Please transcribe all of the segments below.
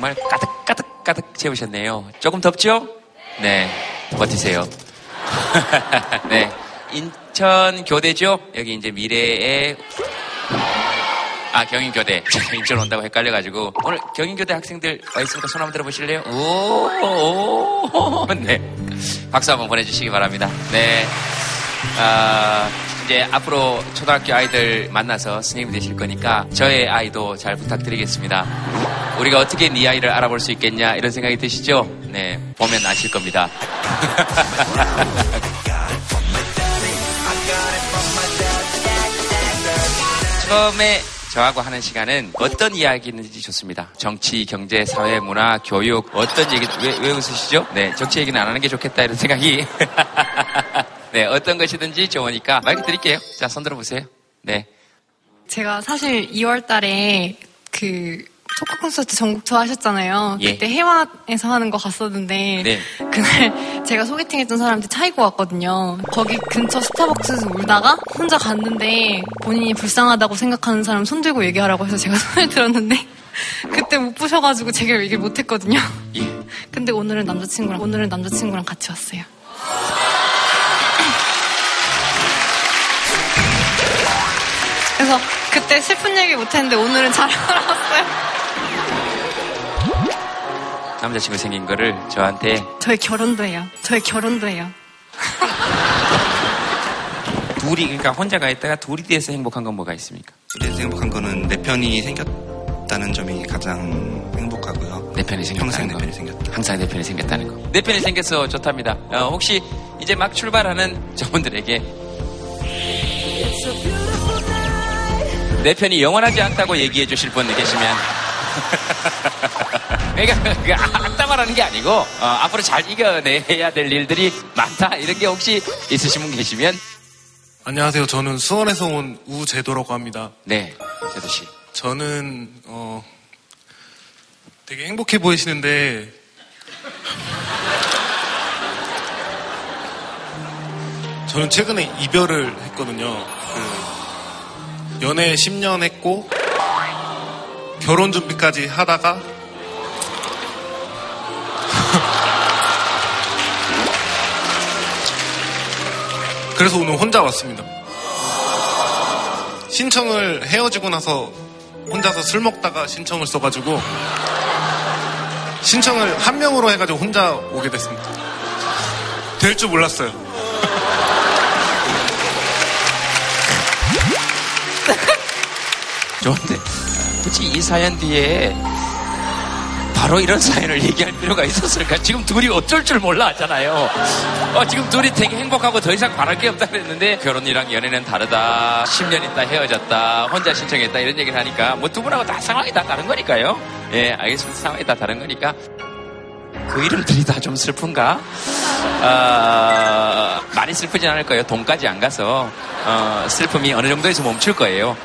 정말 가득, 가득, 가득 채우셨네요. 조금 덥죠? 네, 버티세요. 네, 인천 교대죠? 여기 이제 미래의 아, 경인교대. 제가 인천 온다고 헷갈려가지고. 오늘 경인교대 학생들 와 있으니까 손 한번 들어보실래요? 오, 오, 네. 박수 한번 보내주시기 바랍니다. 네. 아, 이제 앞으로 초등학교 아이들 만나서 스님이 되실 거니까 저의 아이도 잘 부탁드리겠습니다. 우리가 어떻게 네 아이를 알아볼 수 있겠냐 이런 생각이 드시죠? 네. 보면 아실 겁니다. 처음에 저하고 하는 시간은 어떤 이야기인지 좋습니다. 정치, 경제, 사회, 문화, 교육, 어떤 얘기, 왜, 왜 웃으시죠? 네, 정치 얘기는 안 하는 게 좋겠다 이런 생각이. 네, 어떤 것이든지 좋으니까 마이크 드릴게요. 자, 손 들어보세요. 네. 제가 사실 2월 달에 그 토크 콘서트 전국 투어 하셨잖아요. 예. 그때 해화에서 하는 거 갔었는데 네. 그날 제가 소개팅했던 사람한테 차이고 왔거든요. 거기 근처 스타벅스에서 울다가 혼자 갔는데 본인이 불쌍하다고 생각하는 사람 손 들고 얘기하라고 해서 제가 손을 들었는데 그때 못 보셔가지고 제가 얘기를 못했거든요. 예. 근데 오늘은 남자친구랑 오늘은 남자친구랑 같이 왔어요. 슬픈 얘기 못했는데 오늘은 잘 알았어요. 남자친구 생긴 거를 저한테 저희 결혼도 해요. 저희 결혼도 해요. 둘이, 그러니까 혼자 가 있다가 둘이 돼서 행복한 건 뭐가 있습니까? 둘이서 행복한 거는 내 편이 생겼다는 점이 가장 행복하고요. 내 편이 생겼다는 평생 내 거. 편이 생겼다. 항상 내 편이 생겼다는 거. 내 편이 생겨서 좋답니다. 어, 혹시 이제 막 출발하는 저분들에게 내 편이 영원하지 않다고 얘기해 주실 분 계시면 그러니까 그 악담하라는 게 아니고 어, 앞으로 잘 이겨내야 될 일들이 많다 이런 게 혹시 있으신 분 계시면 안녕하세요. 저는 수원에서 온 우제도라고 합니다. 네 제도 씨 저는 어 되게 행복해 보이시는데 저는 최근에 이별을 했거든요. 그 연애 10년 했고 결혼 준비까지 하다가 그래서 오늘 혼자 왔습니다. 신청을 헤어지고 나서 혼자서 술 먹다가 신청을 써가지고 신청을 한 명으로 해가지고 혼자 오게 됐습니다. 될 줄 몰랐어요. 좋은데 굳이 이 사연 뒤에 바로 이런 사연을 얘기할 필요가 있었을까? 지금 둘이 어쩔 줄 몰라 하잖아요. 어, 지금 둘이 되게 행복하고 더 이상 바랄 게 없다 그랬는데 결혼이랑 연애는 다르다. 10년 있다 헤어졌다. 혼자 신청했다. 이런 얘기를 하니까 뭐 두 분하고 다 상황이 다 다른 거니까요. 예, 알겠습니다. 상황이 다 다른 거니까. 그 이름들이 다 좀 슬픈가? 아, 많이 슬프진 않을 거예요. 돈까지 안 가서 어, 슬픔이 어느 정도에서 멈출 거예요.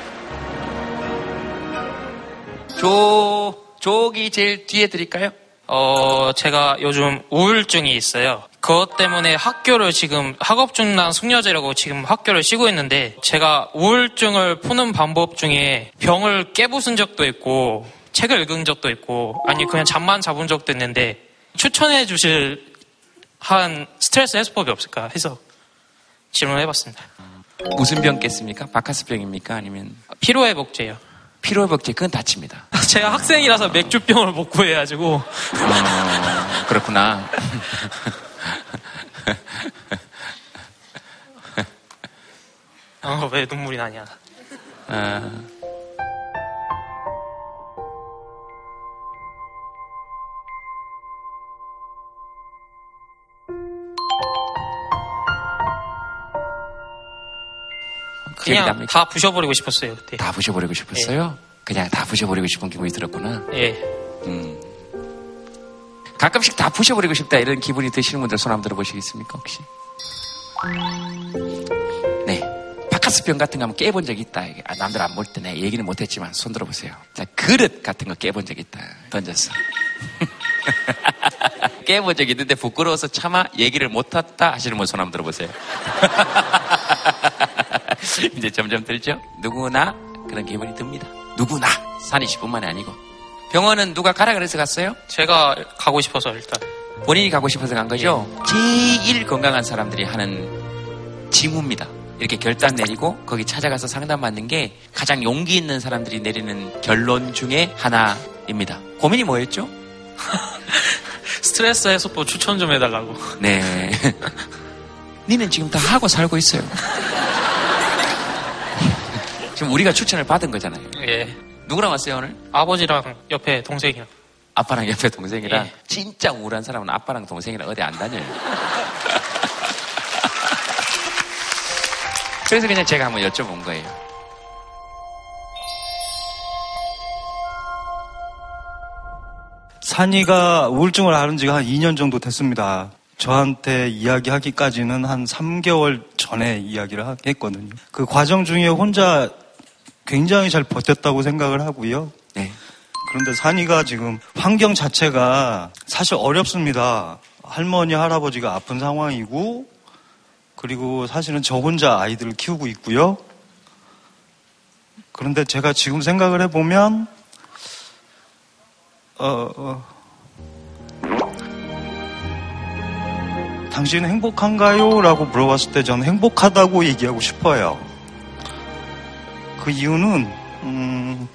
조, 조기 제일 뒤에 드릴까요? 어, 제가 요즘 우울증이 있어요. 그것 때문에 학교를 지금 학업중단 숙려제라고 지금 학교를 쉬고 있는데 제가 우울증을 푸는 방법 중에 병을 깨부순 적도 있고 책을 읽은 적도 있고 아니 그냥 잠만 잡은 적도 있는데 추천해 주실 한 스트레스 해소법이 없을까 해서 질문해봤습니다. 무슨 병 깼습니까? 바카스병입니까? 아니면 피로회복제요. 피로 회복제? 그건 다칩니다. 제가 학생이라서 맥주병을 못 구해가지고 어, 그렇구나. 어, 왜 눈물이 나냐. 아, 그냥? 다 부셔버리고 싶었어요. 그때. 다 부셔버리고 싶었어요? 그냥 다 부셔버리고 싶은 기분이 들었구나. 예. 음. 가끔씩 다 부셔버리고 싶다 이런 기분이 드시는 분들 손 한번 들어보시겠습니까 혹시? 네. 바카스병 같은 거 한번 깨본 적이 있다. 아, 남들 안 볼 때 내 얘기는 못했지만 손 들어보세요. 자, 그릇 같은 거 깨본 적 있다. 던졌어. 깨본 적 있는데 부끄러워서 차마 얘기를 못했다 하시는 분 손 한번 들어보세요. 이제 점점 들죠? 누구나 그런 기분이 듭니다. 누구나 산이 10분만이 아니고 병원은 누가 가라 그래서 갔어요? 제가 가고 싶어서 일단. 본인이 가고 싶어서 간 거죠? 제일 건강한 사람들이 하는 징후입니다. 이렇게 결단 내리고 거기 찾아가서 상담 받는 게 가장 용기 있는 사람들이 내리는 결론 중에 하나입니다. 고민이 뭐였죠? 스트레스 해소법 추천 좀 해달라고. 네. 니는 지금 다 하고 살고 있어요. 지금 우리가 추천을 받은 거잖아요. 예. 누구랑 왔어요, 오늘? 아버지랑 옆에 동생이랑. 아빠랑 옆에 동생이랑. 예. 진짜 우울한 사람은 아빠랑 동생이랑 어디 안 다녀요. 그래서 그냥 제가 한번 여쭤본 거예요. 산이가 우울증을 앓은 지가 한 2년 정도 됐습니다. 저한테 이야기하기까지는 한 3개월 전에 이야기를 하- 했거든요. 그 과정 중에 혼자 굉장히 잘 버텼다고 생각을 하고요. 네. 그런데 산이가 지금 환경 자체가 사실 어렵습니다. 할머니, 할아버지가 아픈 상황이고, 그리고 사실은 저 혼자 아이들을 키우고 있고요. 그런데 제가 지금 생각을 해보면, 어, 어, 당신 행복한가요? 라고 물어봤을 때 저는 행복하다고 얘기하고 싶어요. 그 이유는, 음,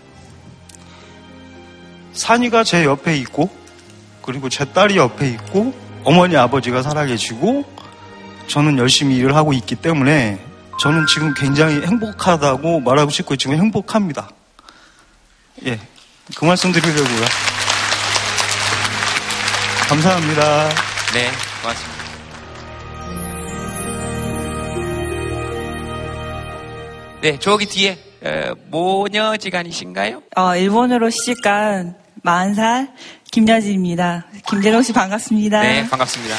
산이가 제 옆에 있고, 그리고 제 딸이 옆에 있고, 어머니, 아버지가 살아계시고, 저는 열심히 일을 하고 있기 때문에, 저는 지금 굉장히 행복하다고 말하고 싶고, 지금 행복합니다. 예. 그 말씀 드리려고요. 감사합니다. 네, 고맙습니다. 네, 저기 뒤에 어, 모녀지간이신가요? 어, 일본어로 시집간 40살 김여진입니다. 김재롱 씨 반갑습니다. 네, 반갑습니다.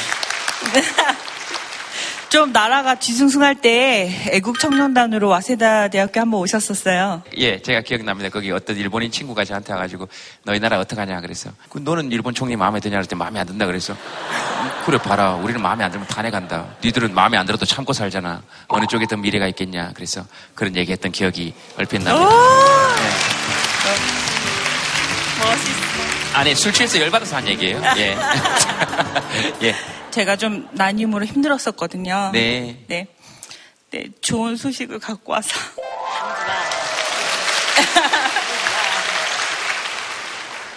좀 나라가 뒤숭숭할 때 애국 청년단으로 와세다 대학교 한번 오셨었어요. 예, 제가 기억납니다. 거기 어떤 일본인 친구가 저한테 와가지고 너희 나라 어떡하냐 그랬어. 그 너는 일본 총리 마음에 드냐 그랬더니 마음에 안 든다 그랬어. 그래 봐라. 우리는 마음에 안 들면 탄핵한다. 니들은 마음에 안 들어도 참고 살잖아. 어느 쪽에 더 미래가 있겠냐. 그래서 그런 얘기했던 기억이 얼핏 납니다. 네. 멋있어. 아니 술 취해서 열받아서 한 얘기예요. 예. 예. 제가 좀 난임으로 힘들었었거든요. 네. 네. 네, 좋은 소식을 갖고 와서.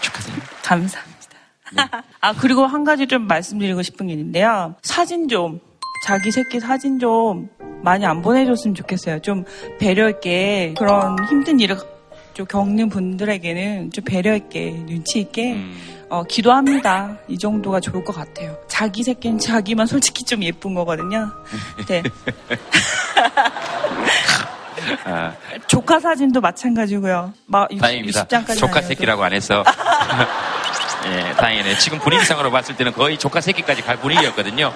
축하드립니다. 감사합니다. 아, 그리고 한 가지 좀 말씀드리고 싶은 게 있는데요. 사진 좀, 자기 새끼 사진 좀 많이 안 보내줬으면 좋겠어요. 좀 배려 있게 그런 힘든 일을 좀 겪는 분들에게는 좀 배려 있게, 눈치 있게, 음. 어, 기도합니다. 이 정도가 좋을 것 같아요. 자기 새끼는 자기만 솔직히 좀 예쁜 거거든요. 네. 아, 조카 사진도 마찬가지고요. 막 60, 다행입니다. 60장까지 조카 새끼라고 안 해서. 예, 다행이네요. 지금 분위기상으로 봤을 때는 거의 조카 새끼까지 갈 분위기였거든요.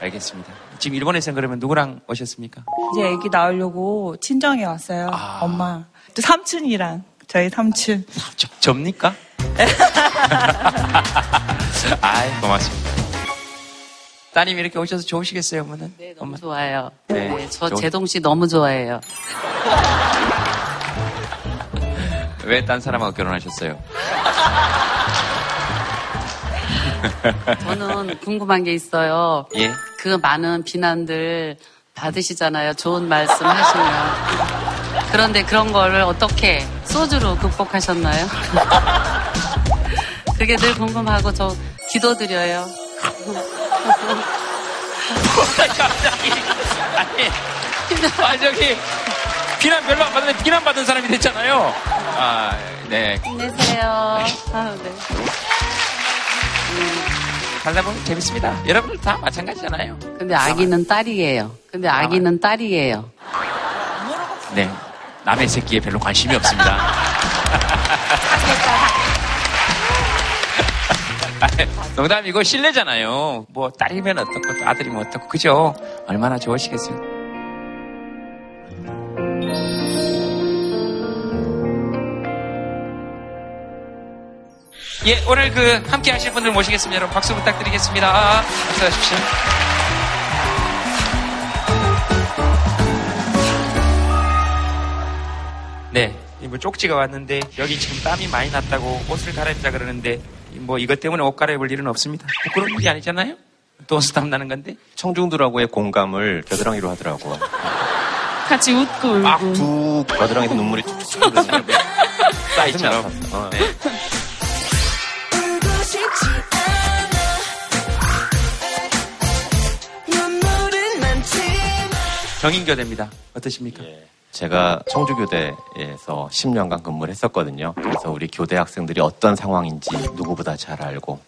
알겠습니다. 지금 일본에서는 그러면 누구랑 오셨습니까? 이제 애기 낳으려고 친정에 왔어요. 아. 엄마. 또 삼촌이랑 저희 삼촌. 저, 접니까? 아이, 고맙습니다. 따님 이렇게 오셔서 좋으시겠어요, 어머는? 네, 너무 엄마? 좋아요. 네. 네, 저 좋- 제동 씨 너무 좋아해요. 왜 딴 사람하고 결혼하셨어요? 저는 궁금한 게 있어요. 예? 그 많은 비난들 받으시잖아요. 좋은 말씀 하시면. 그런데 그런 거를 어떻게 소주로 극복하셨나요? 그게 늘 궁금하고 저 기도드려요. 갑자기. 아니, 아, 저기, 비난 별로 안 받는데 비난 받은 사람이 됐잖아요. 아, 네. 힘내세요. 아, 네. 살다 보면 재밌습니다. 여러분들 다 마찬가지잖아요. 근데 아기는 딸이에요. 근데 아기는 딸이에요. 네. 남의 새끼에 별로 관심이 없습니다. 농담이고 실례잖아요. 뭐 딸이면 어떻고 아들이면 어떻고 그죠? 얼마나 좋으시겠어요. 예, 오늘 그 함께 하실 분들 모시겠습니다. 여러분 박수 부탁드리겠습니다. 박수 하십시오. 네. 뭐 쪽지가 왔는데 여기 지금 땀이 많이 났다고 옷을 갈아입자 그러는데 뭐 이것 때문에 옷 갈아입을 일은 없습니다. 부끄러운 일이 아니잖아요. 또땀 나는 건데. 청중들하고의 공감을 겨드랑이로 하더라고. 같이 웃고 울고. 툭 겨드랑이에서 눈물이 쭉쭉 흐르는 싸이처럼. 어. 네. 경인교대입니다. 어떠십니까? 예. 제가 청주교대에서 10년간 근무를 했었거든요. 그래서 우리 교대 학생들이 어떤 상황인지 누구보다 잘 알고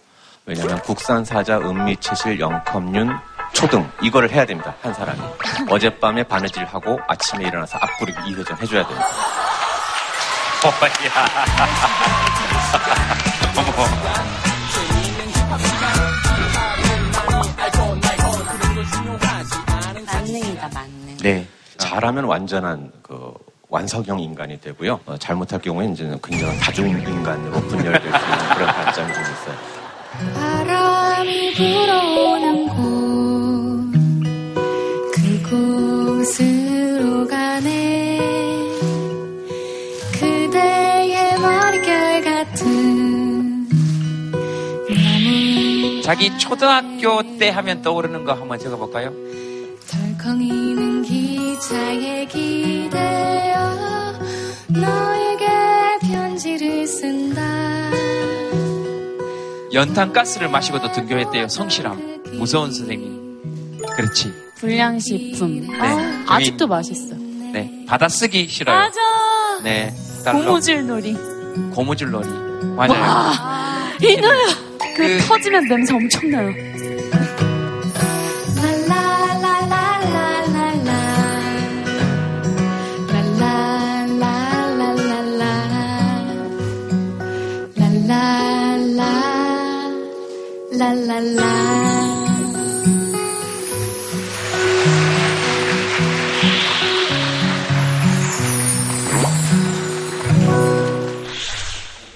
왜냐하면 국산 사자, 은미채실, 영컵륜, 초등 이거를 해야 됩니다. 한 사람이 어젯밤에 바느질 하고 아침에 일어나서 앞부르기 2회전 해줘야 됩니다. 만능이다, 만능. 네. 잘하면 완전한 그 완성형 인간이 되고요. 어, 잘못할 경우에 이제는 굉장한 다중 인간으로 분열될 수 있는 그런 단점이 좀 있어요. 바람이 불어오는 곳 그곳으로 가네 그대의 머릿결 같은 자기 초등학교 때 하면 떠오르는 거 한번 적어볼까요? 덜컹이는 기차에 기대어 너에게 편지를 쓴다 연탄 가스를 마시고도 등교했대요. 성실함. 무서운 선생님. 그렇지. 불량식품. 네. 아, 아직도 맛있어. 네. 받아쓰기 싫어요. 맞아. 네. 달러. 고무줄 놀이. 고무줄 놀이. 맞아요. 와, 이거요. 그, 그- 터지면 냄새 엄청나요.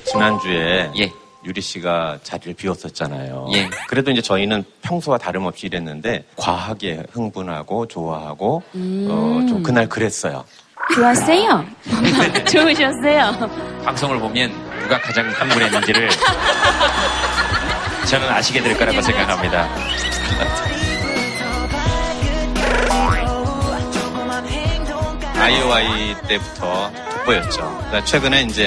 지난주에 예. 유리 씨가 자리를 비웠었잖아요. 예. 그래도 이제 저희는 평소와 다름없이 이랬는데 과하게 흥분하고 좋아하고 어, 좀 그날 그랬어요. 좋았어요. 좋으셨어요. 방송을 보면 누가 가장 흥분했는지를 저는 아시게 될 거라고 생각합니다. 아이오아이 때부터 돋보였죠. 그러니까 최근에 이제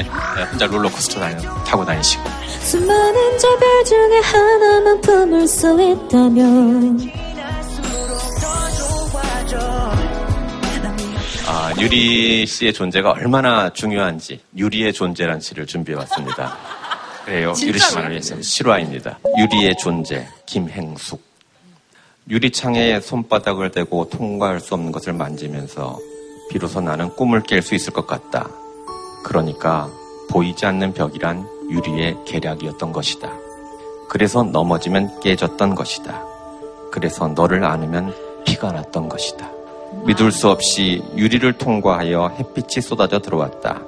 혼자 롤러코스터 다니, 타고 다니시고. 수많은 저별 중에 하나만 품을 수 있다면 아, 유리 씨의 존재가 얼마나 중요한지 유리의 존재란 시를 준비해 왔습니다. 그래요. 유리 씨만을 위해서. 실화입니다. 유리의 존재 김행숙. 유리창에 손바닥을 대고 통과할 수 없는 것을 만지면서 비로소 나는 꿈을 깰 수 있을 것 같다. 그러니까 보이지 않는 벽이란 유리의 계략이었던 것이다. 그래서 넘어지면 깨졌던 것이다. 그래서 너를 안으면 피가 났던 것이다. 믿을 수 없이 유리를 통과하여 햇빛이 쏟아져 들어왔다.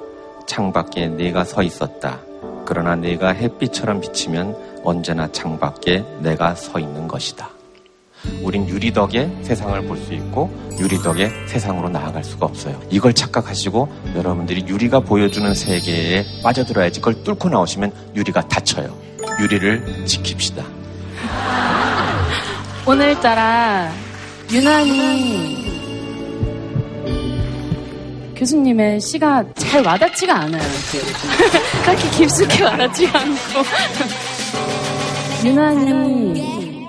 창밖에 내가 서 있었다. 그러나 내가 햇빛처럼 비치면 언제나 창밖에 내가 서 있는 것이다. 우린 유리 덕에 세상을 볼 수 있고 유리 덕에 세상으로 나아갈 수가 없어요. 이걸 착각하시고 여러분들이 유리가 보여주는 세계에 빠져들어야지 그걸 뚫고 나오시면 유리가 닫혀요. 유리를 지킵시다. 오늘따라 유난히 교수님의 시가 잘 와닿지가 않아요. 이렇게. 딱히 깊숙이 와닿지가 않고 유난히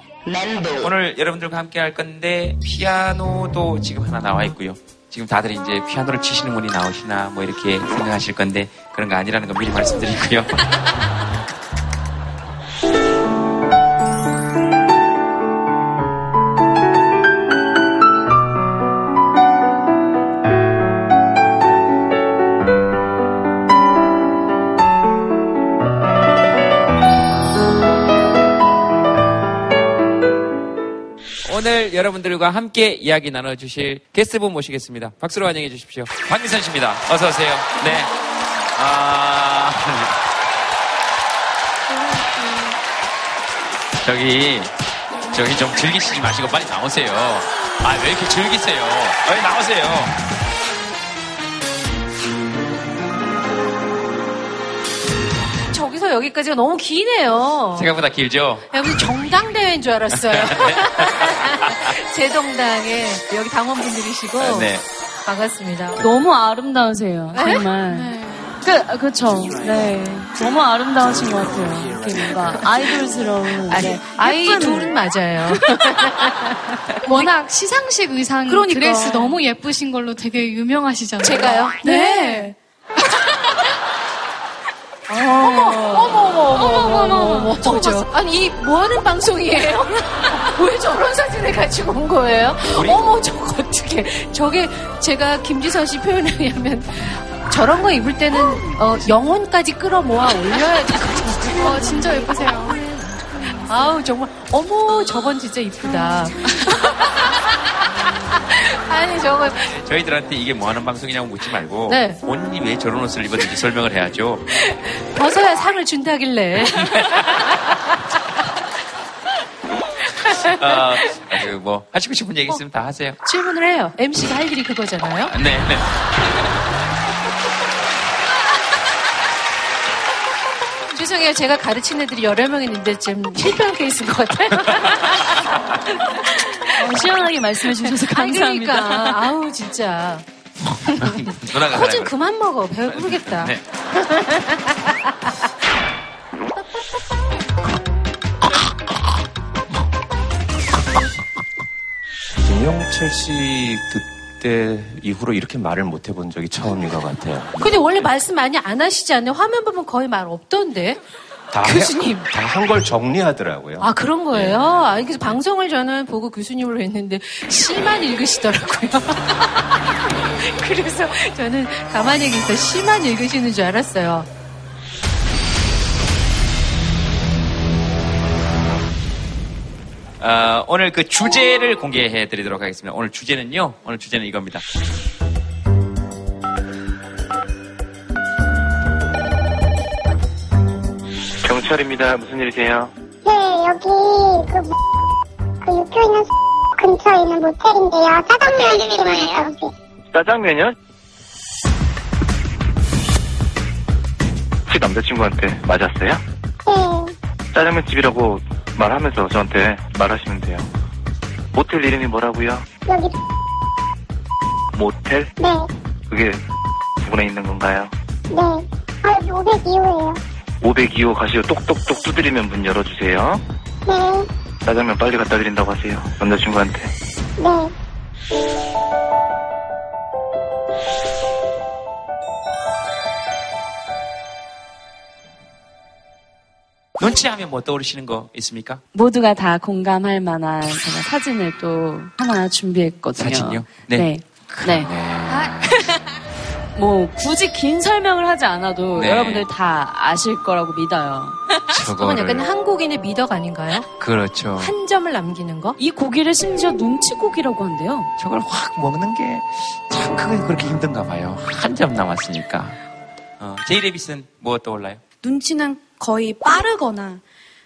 오늘 여러분들과 함께 할 건데 피아노도 지금 하나 나와 있고요. 지금 다들 이제 피아노를 치시는 분이 나오시나 뭐 이렇게 생각하실 건데 그런 거 아니라는 거 미리 말씀드리고요. 여러분들과 함께 이야기 나눠주실 게스트분 모시겠습니다. 박수로 환영해 주십시오. 박미선 씨입니다. 어서 오세요. 네. 아 저기 저기 좀 즐기시지 마시고 빨리 나오세요. 아 왜 이렇게 즐기세요? 빨리 나오세요. 여기까지가 너무 기네요. 생각보다 길죠? 야, 무슨 정당 대회인 줄 알았어요. 제 동당에 여기 당원분들이시고 네. 반갑습니다. 너무 아름다우세요. 정말. 그, 그쵸. 네. 너무 아름다우신 것 같아요. 이렇게 뭔가 아이돌스러운. 아니, 네. 아이 예쁜- 둘은 맞아요. 워낙 시상식 의상 그러니까. 드레스 너무 예쁘신 걸로 되게 유명하시잖아요. 제가요? 네. 어머, 어머, 어머, 어머, 어머, 어머, 어머, 저. 아니, 이 뭐 하는 방송이에요? 왜 저런 사진을 가지고 온 거예요? 어머, 저거 어떻게. 저게 제가 김지선 씨 표현에 의하면 저런 거 입을 때는 어, 영혼까지 끌어모아 올려야 되거든요. 어, 진짜 예쁘세요. 아우, 정말. 어머, 저건 진짜 이쁘다. 아니, 저거. 저희들한테 이게 뭐 하는 방송이냐고 묻지 말고 네. 본인이 왜 저런 옷을 입었는지 설명을 해야죠. 벗어야 상을 준다길래. 아, 아주 뭐 하시고 싶은 얘기 있으면 다 하세요. 질문을 해요. MC가 할 일이 그거잖아요. 네, 네. 죄송해요. 제가 가르친 애들이 여러 명 있는데 지금 실패한 케이스인 것 같아요. 어, 시원하게 말씀해 주셔서 아니, 감사합니다. 그러니까. 아우, 진짜. 누나가 가라고. 그만 먹어. 배부르겠다. 네. 김영철 씨 그때 이후로 이렇게 말을 못 해본 적이 처음인 것 같아요. 근데 원래 말씀 많이 안 하시지 않나요? 화면 보면 거의 말 없던데. 교수님. 다 한 걸 정리하더라고요. 아, 그런 거예요? 아, 그래서 방송을 저는 보고 교수님으로 했는데 시만 읽으시더라고요. 그래서 저는 가만히 계서 시만 읽으시는 줄 알았어요. 어, 오늘 그 주제를 공개해 드리도록 하겠습니다. 오늘 주제는요. 오늘 주제는 이겁니다. 경찰입니다. 무슨 일이세요? 네, 여기 그, 그 육교 있는 근처에 있는 모텔인데요. 짜장면 집이에요. 혹시? 짜장면이요? 혹시 남자친구한테 맞았어요? 네, 짜장면 집이라고 말하면서 저한테 말하시면 돼요. 모텔 이름이 뭐라고요? 여기, 모텔? 네, 그게 부근에 있는 건가요? 네. 아, 여기 502호예요. 502호 가시고 똑똑똑 두드리면 문 열어주세요. 네, 짜장면 빨리 갖다 드린다고 하세요. 남자친구한테. 네. 눈치하면 뭐 떠오르시는 거 있습니까? 모두가 다 공감할 만한 제가 사진을 또 하나 준비했거든요. 사진이요? 네. 네. 네. 뭐 굳이 긴 설명을 하지 않아도 네. 여러분들 다 아실 거라고 믿어요. 그건 약간 한국인의 미덕 아닌가요? 그렇죠. 한 점을 남기는 거? 이 고기를 심지어 눈치고기라고 한대요. 저걸 확 먹는 게 참 그게 그렇게 힘든가 봐요. 한 점 남았으니까. 어, 제이 레빗은 뭐 떠올라요? 눈치는 거의 빠르거나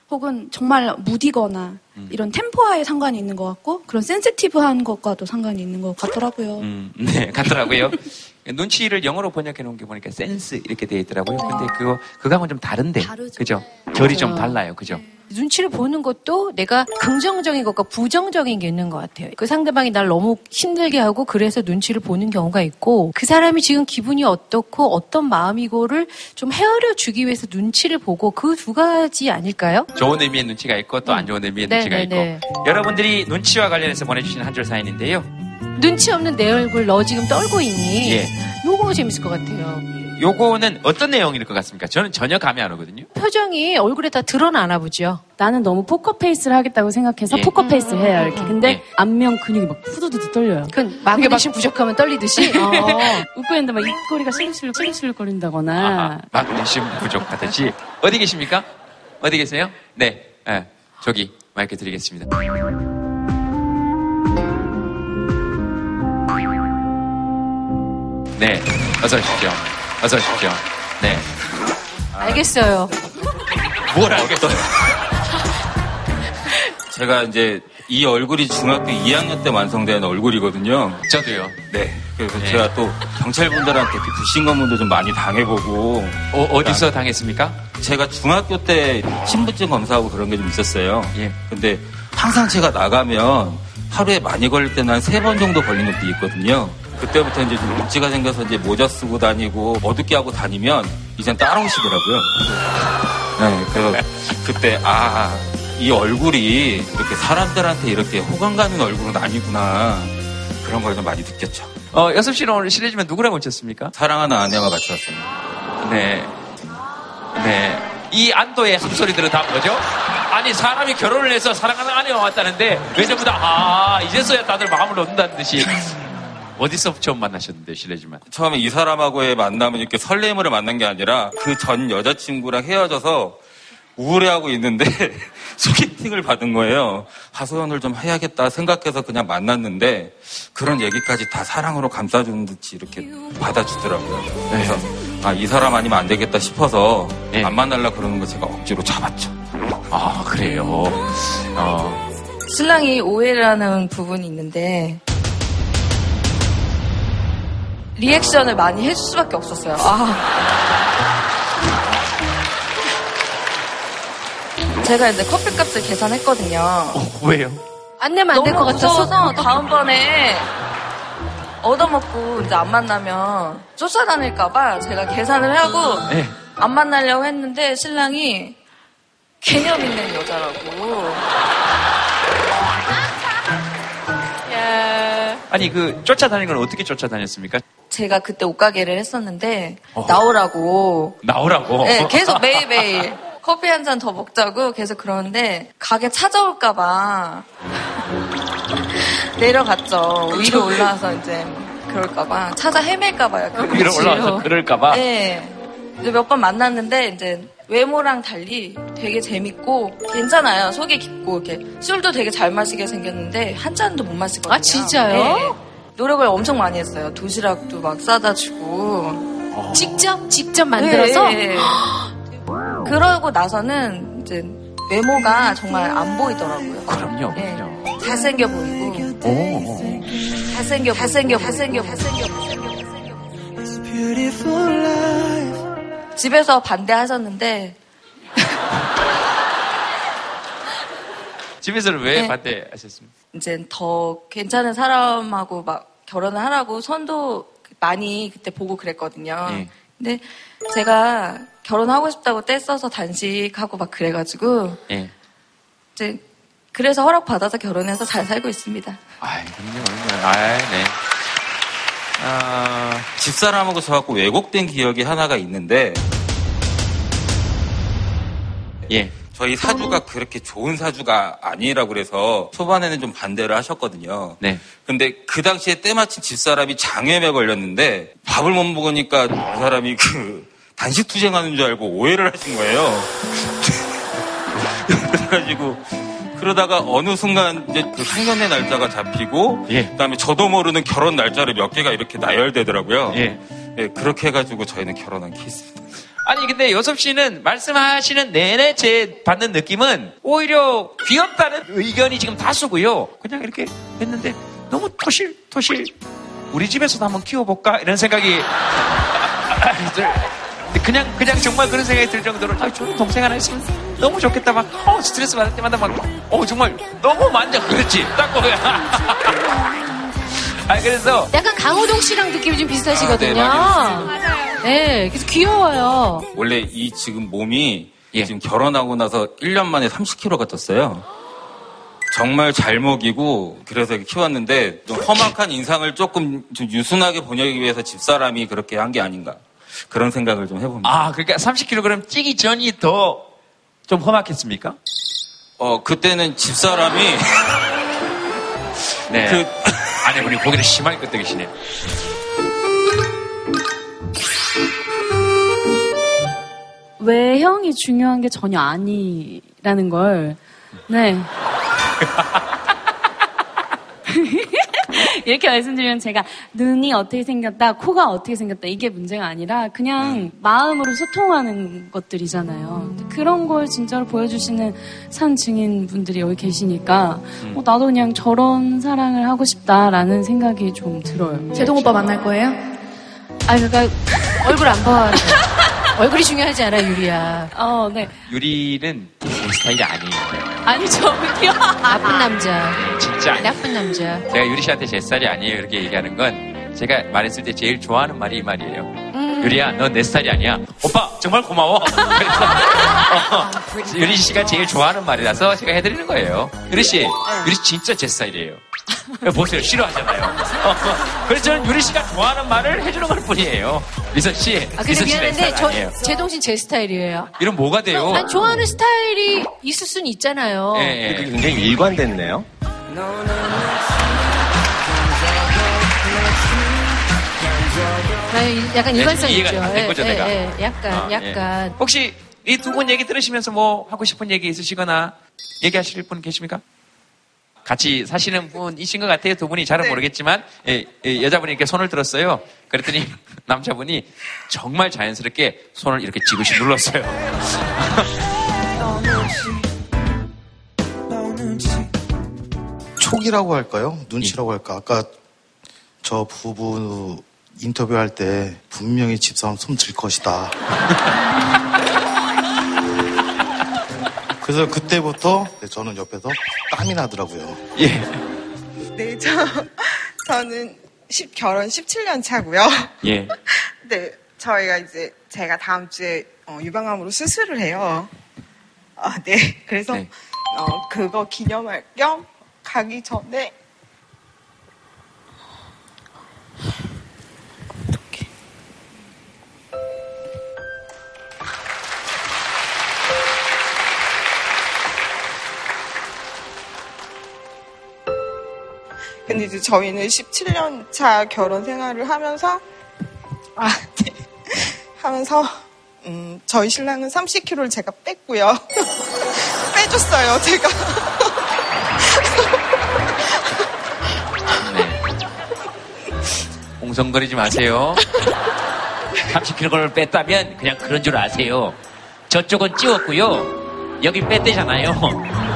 혹은 정말 무디거나 음. 이런 템포와의 상관이 있는 것 같고 그런 센시티브한 것과도 상관이 있는 것 같더라고요. 음, 네, 같더라고요. 눈치를 영어로 번역해 놓은 게 보니까 센스 이렇게 돼 있더라고요. 근데 그거 그거하고는 좀 다른데, 그죠? 결이 좀 달라요, 그죠? 눈치를 보는 것도 내가 긍정적인 것과 부정적인 게 있는 것 같아요. 그 상대방이 날 너무 힘들게 하고 그래서 눈치를 보는 경우가 있고 그 사람이 지금 기분이 어떻고 어떤 마음이고를 좀 헤아려 주기 위해서 눈치를 보고 그 두 가지 아닐까요? 좋은 의미의 눈치가 있고 또 안 좋은 의미의 네, 눈치가 네, 있고 네. 여러분들이 눈치와 관련해서 보내주신 한 줄 사연인데요. 눈치 없는 내 얼굴 너 지금 떨고 있니? 예. 요거 재밌을 것 같아요. 요거는 어떤 내용일 것 같습니까? 저는 전혀 감이 안 오거든요. 표정이 얼굴에 다 드러나나 보죠. 나는 너무 포커페이스를 하겠다고 생각해서 예. 포커페이스를 해요. 이렇게. 근데 예. 안면 근육이 막 후두두두 떨려요. 그 마그네슘 부족하면 떨리듯이. 어, 웃고 있는데 막 입꼬리가 실룩실룩 실룩실룩 거린다거나 아하, 마그네슘 부족하듯이. 어디 계십니까? 어디 계세요? 네, 예, 저기 마이크 드리겠습니다. 네, 어서 오십시오. 어서 오십시오. 네. 알겠어요. 뭘 알겠어요? 제가 이제 이 얼굴이 중학교 2학년 때 완성된 얼굴이거든요. 저도요. 네. 그래서 네. 제가 또 경찰분들한테 그 불신검문도 좀 많이 당해보고. 어, 어디서 당했습니까? 제가 중학교 때 신분증 검사하고 그런 게 좀 있었어요. 예. 근데 항상 제가 나가면 하루에 많이 걸릴 때는 한 세 번 정도 걸린 적도 있거든요. 그때부터 이제 좀 문제가 생겨서 이제 모자 쓰고 다니고 어둡게 하고 다니면 이젠 따라오시더라고요. 네, 그래서 그때 아, 이 얼굴이 이렇게 사람들한테 이렇게 호감 가는 얼굴은 아니구나. 그런 걸 좀 많이 느꼈죠. 어, 여섭 씨는 오늘 실례지만 누구랑 오셨습니까? 사랑하는 아내와 같이 왔습니다. 네. 네. 이 안도의 함소리들은 다 뭐죠? 아니, 사람이 결혼을 해서 사랑하는 아내가 왔다는데, 왜 전부 다, 아, 이제서야 다들 마음을 놓는다는 듯이. 어디서 처음 만나셨는데, 실례지만. 처음에 이 사람하고의 만남은 이렇게 설렘으로 만난 게 아니라 그 전 여자친구랑 헤어져서 우울해하고 있는데 소개팅을 받은 거예요. 하소연을 좀 해야겠다 생각해서 그냥 만났는데 그런 얘기까지 다 사랑으로 감싸주는 듯이 이렇게 받아주더라고요. 그래서 아, 이 사람 아니면 안 되겠다 싶어서 안 만날라 그러는 거 제가 억지로 잡았죠. 아, 그래요. 어. 신랑이 오해를 하는 부분이 있는데 리액션을 많이 해줄 수밖에 없었어요. 아. 제가 이제 커피값을 계산했거든요. 왜요? 안 내면 안 될 것 같아서. 다음번에 얻어먹고 이제 안 만나면 쫓아다닐까봐 제가 계산을 하고 네. 안 만나려고 했는데 신랑이 개념 있는 여자라고. 예. 아니, 그, 쫓아다니는 건 어떻게 쫓아다녔습니까? 제가 그때 옷가게를 했었는데 어. 나오라고. 나오라고. 네, 계속 매일매일 커피 한 잔 더 먹자고 계속 그러는데 가게 찾아올까봐 내려갔죠. 위로 올라와서 이제 그럴까봐 찾아 헤맬까봐요. 그 위로. 올라와서 그럴까봐? 네. 이제 몇번 만났는데 이제 외모랑 달리 되게 재밌고 괜찮아요. 속이 깊고 이렇게 술도 되게 잘 마시게 생겼는데 한 잔도 못 마시거든요. 아, 진짜요? 네. 노력을 엄청 많이 했어요. 도시락도 막 싸다 주고. 직접 직접 만들어서 네, 네. 그러고 나서는 이제 외모가 정말 안 보이더라고요. 그럼요. 네. 잘생겨 보이고. 오. 잘생겨, 잘생겨, 잘생겨, 잘생겨, 잘생겨, 집에서 반대하셨는데 집에서는 왜 네. 반대하셨습니까? 이제 더 괜찮은 사람하고 막 결혼을 하라고 선도 많이 그때 보고 그랬거든요. 예. 근데 제가 결혼하고 싶다고 떼써서 단식하고 막 그래가지고 예. 이제 그래서 허락 받아서 결혼해서 잘 살고 있습니다. 아이, 그럼요, 그럼요. 아이, 네. 아, 집사람하고 저하고 왜곡된 기억이 하나가 있는데 예. 저희 사주가 그렇게 좋은 사주가 아니라고 그래서 초반에는 좀 반대를 하셨거든요. 네. 근데 그 당시에 때마침 집사람이 장염에 걸렸는데 밥을 못 먹으니까 그 사람이 그 단식 투쟁하는 줄 알고 오해를 하신 거예요. 그래가지고 그러다가 어느 순간 이제 그 상견례 날짜가 잡히고 그다음에 저도 모르는 결혼 날짜를 몇 개가 이렇게 나열되더라고요. 예. 예, 그렇게 해가지고 저희는 결혼한 케이스입니다. 아니 근데 여섭 씨는 말씀하시는 내내 제 받는 느낌은 오히려 귀엽다는 의견이 지금 다수고요. 그냥 이렇게 했는데 너무 토실 토실 우리 집에서도 한번 키워볼까 이런 생각이 들- 그냥 그냥 정말 그런 생각이 들 정도로 아, 좋은 동생 하나 있으면 너무 좋겠다 막 어, 스트레스 받을 때마다 막어 정말 너무 만져 그렇지 딱 그거야. 아 그래서 약간 강호동 씨랑 느낌이 좀 비슷하시거든요. 아, 네, 네, 그래서 귀여워요. 원래 이 지금 몸이 지금 결혼하고 나서 1년 만에 30kg가 쪘어요. 정말 잘 먹이고 그래서 이렇게 키웠는데 좀 험악한 인상을 조금 좀 유순하게 보내기 위해서 집사람이 그렇게 한 게 아닌가 그런 생각을 좀 해봅니다. 아 그러니까 30kg 찌기 전이 더 좀 험악했습니까? 어 그때는 집사람이 네. 그 아내분이 고개를 심하게 끄덕이시네요. 외형이 중요한 게 전혀 아니라는 걸, 네. 이렇게 말씀드리면 제가 눈이 어떻게 생겼다, 코가 어떻게 생겼다 이게 문제가 아니라 그냥 마음으로 소통하는 것들이잖아요. 그런 걸 진짜로 보여주시는 산 증인 분들이 여기 계시니까 어, 나도 그냥 저런 사랑을 하고 싶다라는 생각이 좀 들어요. 제동 오빠 만날 거예요? 아, 그러니까 얼굴 안 봐. 얼굴이 중요하지 않아, 유리야. 어, 네. 유리는 제 스타일이 아니에요. 웃겨. 나쁜 남자. 진짜 아니에요. 나쁜 남자. 제가 유리 씨한테 제 스타일이 아니에요. 이렇게 얘기하는 건 제가 말했을 때 제일 좋아하는 말이 이 말이에요. 음. 유리야, 넌내 스타일이 아니야. 오빠, 정말 고마워. 그래서 어, 유리 씨가 제일 좋아하는 말이라서 제가 해드리는 거예요. 유리 씨, 유리 씨 진짜 제 스타일이에요. 보세요, 싫어하잖아요. 어, 그래서 저는 유리 씨가 좋아하는 말을 해주는 걸 뿐이에요. 미선 씨, 아, 근데 미선 씨내 미안한데, 스타일 저, 아니에요. 제동신 제 스타일이에요. 이런 뭐가 돼요? 난 좋아하는 스타일이 있을 수는 있잖아요. 예, 예. 그게 굉장히 일관됐네요. 아, 약간 일관성 네, 이해가 있죠. 안된 거죠, 예, 내가. 예, 예. 약간, 아, 예. 약간. 혹시 이 두 분 얘기 들으시면서 뭐 하고 싶은 얘기 있으시거나 얘기하실 분 계십니까? 같이 사시는 분이신 것 같아요. 두 분이 잘은 모르겠지만 예, 예, 여자분이 이렇게 손을 들었어요. 그랬더니 남자분이 정말 자연스럽게 손을 이렇게 지그시 눌렀어요. 촉이라고 할까요? 눈치라고 할까? 아까 저 부부 인터뷰할 때 분명히 집사람 손 들 것이다. 그래서 그때부터 저는 옆에서 땀이 나더라고요. 예. 네, 저, 저는 10, 결혼 17년 차고요. 예. 네, 저희가 이제 제가 다음 주에 어, 유방암으로 수술을 해요. 아, 네. 그래서 네. 어, 그거 기념할 겸 가기 전에 근데 이제 저희는 17년 차 결혼 생활을 하면서 아, 네. 하면서 음, 저희 신랑은 30kg를 제가 뺐고요. 빼줬어요, 제가. 옹성거리지 마세요. 30kg를 뺐다면 그냥 그런 줄 아세요. 저쪽은 찌웠고요. 여기 뺐대잖아요.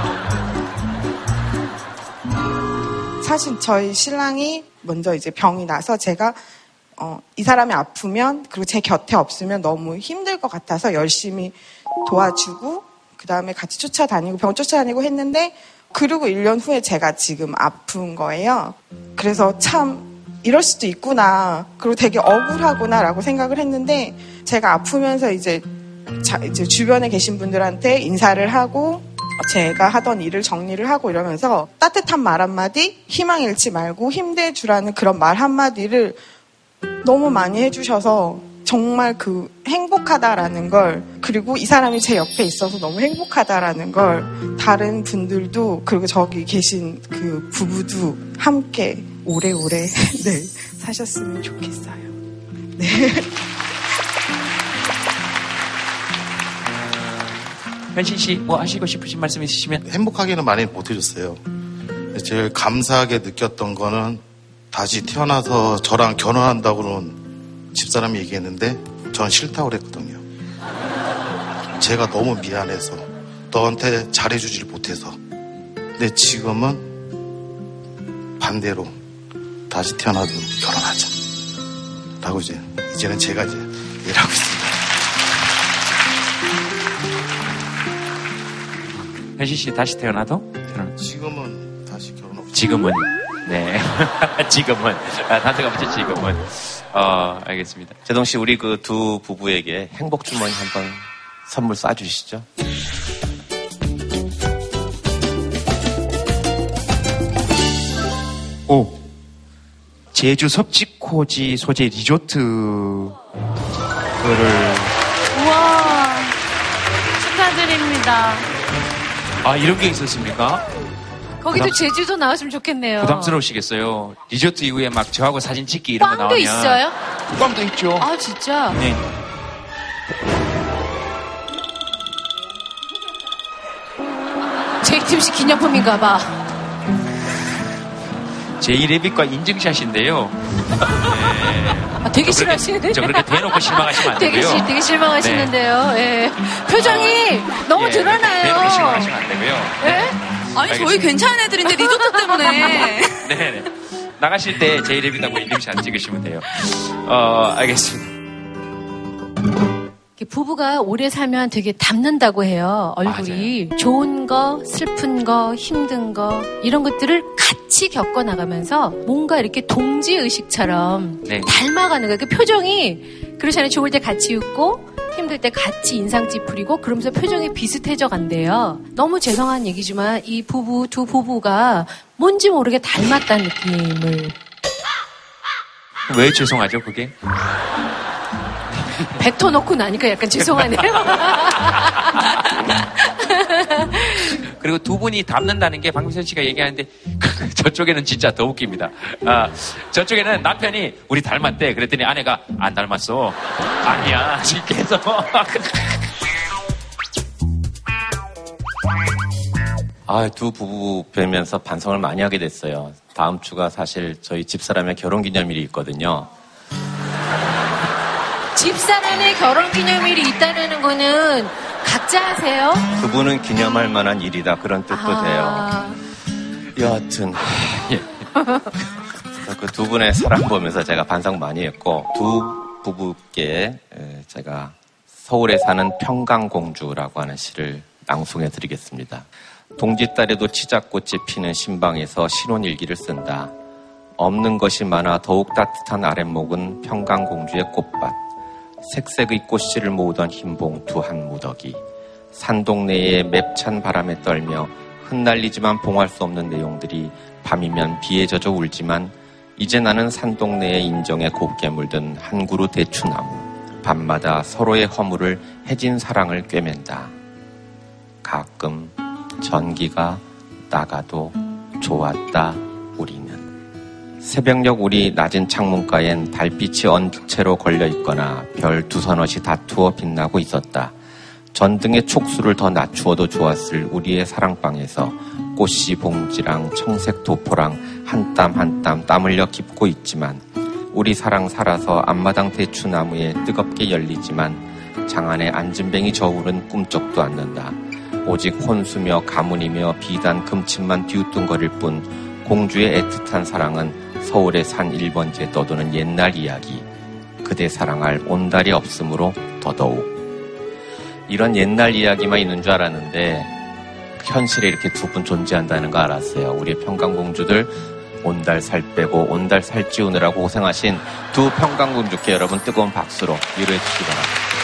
사실 저희 신랑이 먼저 이제 병이 나서 제가 어, 이 사람이 아프면 그리고 제 곁에 없으면 너무 힘들 것 같아서 열심히 도와주고 그 다음에 같이 쫓아다니고 병 쫓아다니고 했는데 그리고 1년 후에 제가 지금 아픈 거예요. 그래서 참 이럴 수도 있구나. 그리고 되게 억울하구나라고 생각을 했는데 제가 아프면서 이제 자, 이제 주변에 계신 분들한테 인사를 하고 제가 하던 일을 정리를 하고 이러면서 따뜻한 말 한마디, 희망 잃지 말고 힘내주라는 그런 말 한마디를 너무 많이 해주셔서 정말 그 행복하다라는 걸 그리고 이 사람이 제 옆에 있어서 너무 행복하다라는 걸 다른 분들도 그리고 저기 계신 그 부부도 함께 오래오래 네 사셨으면 좋겠어요. 네. 현신 씨 뭐 하시고 싶으신 말씀 있으시면 행복하게는 많이 못 해줬어요. 제일 감사하게 느꼈던 거는 다시 태어나서 저랑 결혼한다고는 집사람이 얘기했는데 전 싫다고 그랬거든요. 제가 너무 미안해서 너한테 잘해주질 못해서 근데 지금은 반대로 다시 태어나도 결혼하자 라고 이제 이제는 제가 이제 일하고 있습니 현신 씨 다시 태어나도 결혼. 지금은 다시 결혼 없이 지금은 네 지금은 아, 단서가 붙죠 지금은 어 알겠습니다. 제동 씨, 우리 그 두 부부에게 행복 주머니 한번 선물 쏴주시죠. 오 제주 섭지코지 소재 리조트 그거를 우와. 축하드립니다. 아 이런 게 있었습니까? 거기도 부담- 제주도 나왔으면 좋겠네요. 부담스러우시겠어요. 리조트 이후에 막 저하고 사진 찍기 이런 거 꽝도 나오면 있어요? 꽝도 있죠. 아, 진짜? 네. JTBC 기념품인가 봐. 제이레빗과 인증샷인데요. 아, 되게 싫어하시는데. 저 그렇게 대놓고 실망하시면 안 되게, 되고요. 실- 되게 실망하시는데요. 예. 표정이 너무 예, 드러나요. 대놓고 실망하시면 안 되고요. 예? 아니 저희 알겠습니다. 괜찮은 애들인데 리조트 때문에. 네. 나가실 때 제이레빗하고 인증샷 찍으시면 돼요. 어, 알겠습니다. 부부가 오래 살면 되게 닮는다고 해요. 얼굴이 좋은 거, 슬픈 거, 힘든 거 이런 것들을 같이 겪어 나가면서 뭔가 이렇게 동지 의식처럼 네. 닮아가는 거예요. 그 표정이 그렇잖아요. 좋을 때 같이 웃고 힘들 때 같이 인상 찌푸리고 그러면서 표정이 비슷해져 간대요. 너무 죄송한 얘기지만 이 부부 두 부부가 뭔지 모르게 닮았다는 느낌을 왜 죄송하죠, 그게? 뱉어놓고 나니까 약간 죄송하네요. 그리고 두 분이 닮는다는 게 박미선 씨가 얘기하는데 저쪽에는 진짜 더 웃깁니다. 아, 저쪽에는 남편이 우리 닮았대. 그랬더니 아내가 안 닮았어. 아니야. 이렇게 해서. 아, 두 부부 뵈면서 반성을 많이 하게 됐어요. 다음 주가 사실 저희 집사람의 결혼 기념일이 있거든요. 집사람의 결혼 기념일이 있다는 거는 각자 하세요? 그분은 기념할 만한 일이다. 그런 뜻도 아, 돼요. 여하튼, 예. 그두 분의 사랑 보면서 제가 반성 많이 했고, 두 부부께 에, 제가 서울에 사는 평강공주라고 하는 시를 낭송해 드리겠습니다. 동짓달에도 치자꽃이 피는 신방에서 신혼일기를 쓴다. 없는 것이 많아 더욱 따뜻한 아랫목은 평강공주의 꽃밭. 색색의 꽃씨를 모으던 흰 봉투 한 무더기. 산동네의 맵찬 바람에 떨며 흩날리지만 봉할 수 없는 내용들이 밤이면 비에 젖어 울지만 이제 나는 산동네의 인정에 곱게 물든 한 그루 대추나무. 밤마다 서로의 허물을 해진 사랑을 꿰맨다. 가끔 전기가 나가도 좋았다. 새벽녘 우리 낮은 창문가엔 달빛이 언두채로 걸려 있거나 별 두서넛이 다투어 빛나고 있었다. 전등의 촉수를 더 낮추어도 좋았을 우리의 사랑방에서 꽃씨 봉지랑 청색 도포랑 한 땀 한 땀 땀 흘려 깊고 있지만 우리 사랑 살아서 앞마당 대추나무에 뜨겁게 열리지만 장안에 앉은뱅이 저울은 꿈쩍도 않는다. 오직 혼수며 가문이며 비단 금침만 뒤우뚱거릴 뿐 공주의 애틋한 사랑은 서울의 산 1번지에 떠도는 옛날 이야기. 그대 사랑할 온달이 없으므로 더더욱. 이런 옛날 이야기만 있는 줄 알았는데 현실에 이렇게 두 분 존재한다는 거 알았어요. 우리 평강공주들 온달 살 빼고 온달 살 찌우느라고 고생하신 두 평강공주께 여러분 뜨거운 박수로 위로해 주시기 바랍니다.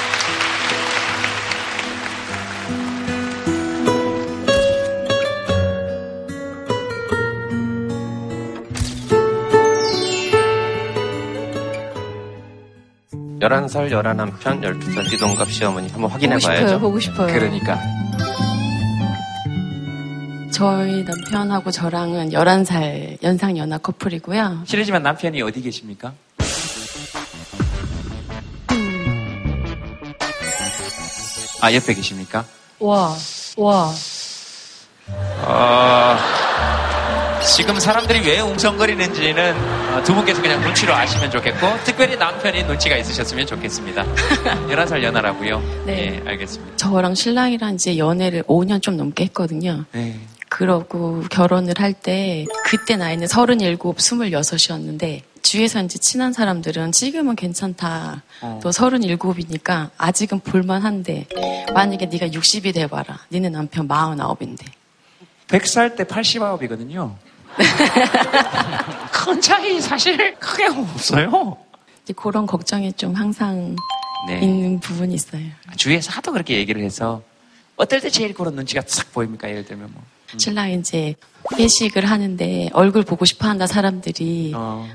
열한 살 열한 한편 열두 살 띠동갑 시어머니 한번 확인해 보고 봐야죠. 싶어요, 보고 싶어요. 그러니까. 저희 남편하고 저랑은 11살 연상 연하 커플이고요. 실례지만 남편이 어디 계십니까? 아, 옆에 계십니까? 와, 와. 어, 지금 사람들이 왜 웅성거리는지는 어, 두 분께서 그냥 눈치로 아시면 좋겠고, 특별히 남편이 눈치가 있으셨으면 좋겠습니다. 11살 연하라고요? 네. 예, 알겠습니다. 저랑 신랑이랑 이제 연애를 5년 좀 넘게 했거든요. 네. 그러고 결혼을 할 때 그때 나이는 37, 26이었는데 주위에서 이제 친한 사람들은 지금은 괜찮다. 어. 너 37이니까 아직은 볼만한데 만약에 네가 60이 돼봐라. 니네 남편 49인데. 100살 때 89이거든요. 큰 차이 사실 크게 없어요. 이제 그런 걱정이 좀 항상 네. 있는 부분이 있어요. 주위에서 하도 그렇게 얘기를 해서 어떨 때 제일 그런 눈치가 싹 보입니까? 예를 들면 뭐. 신랑이 이제 회식을 하는데 얼굴 보고 싶어 한다 사람들이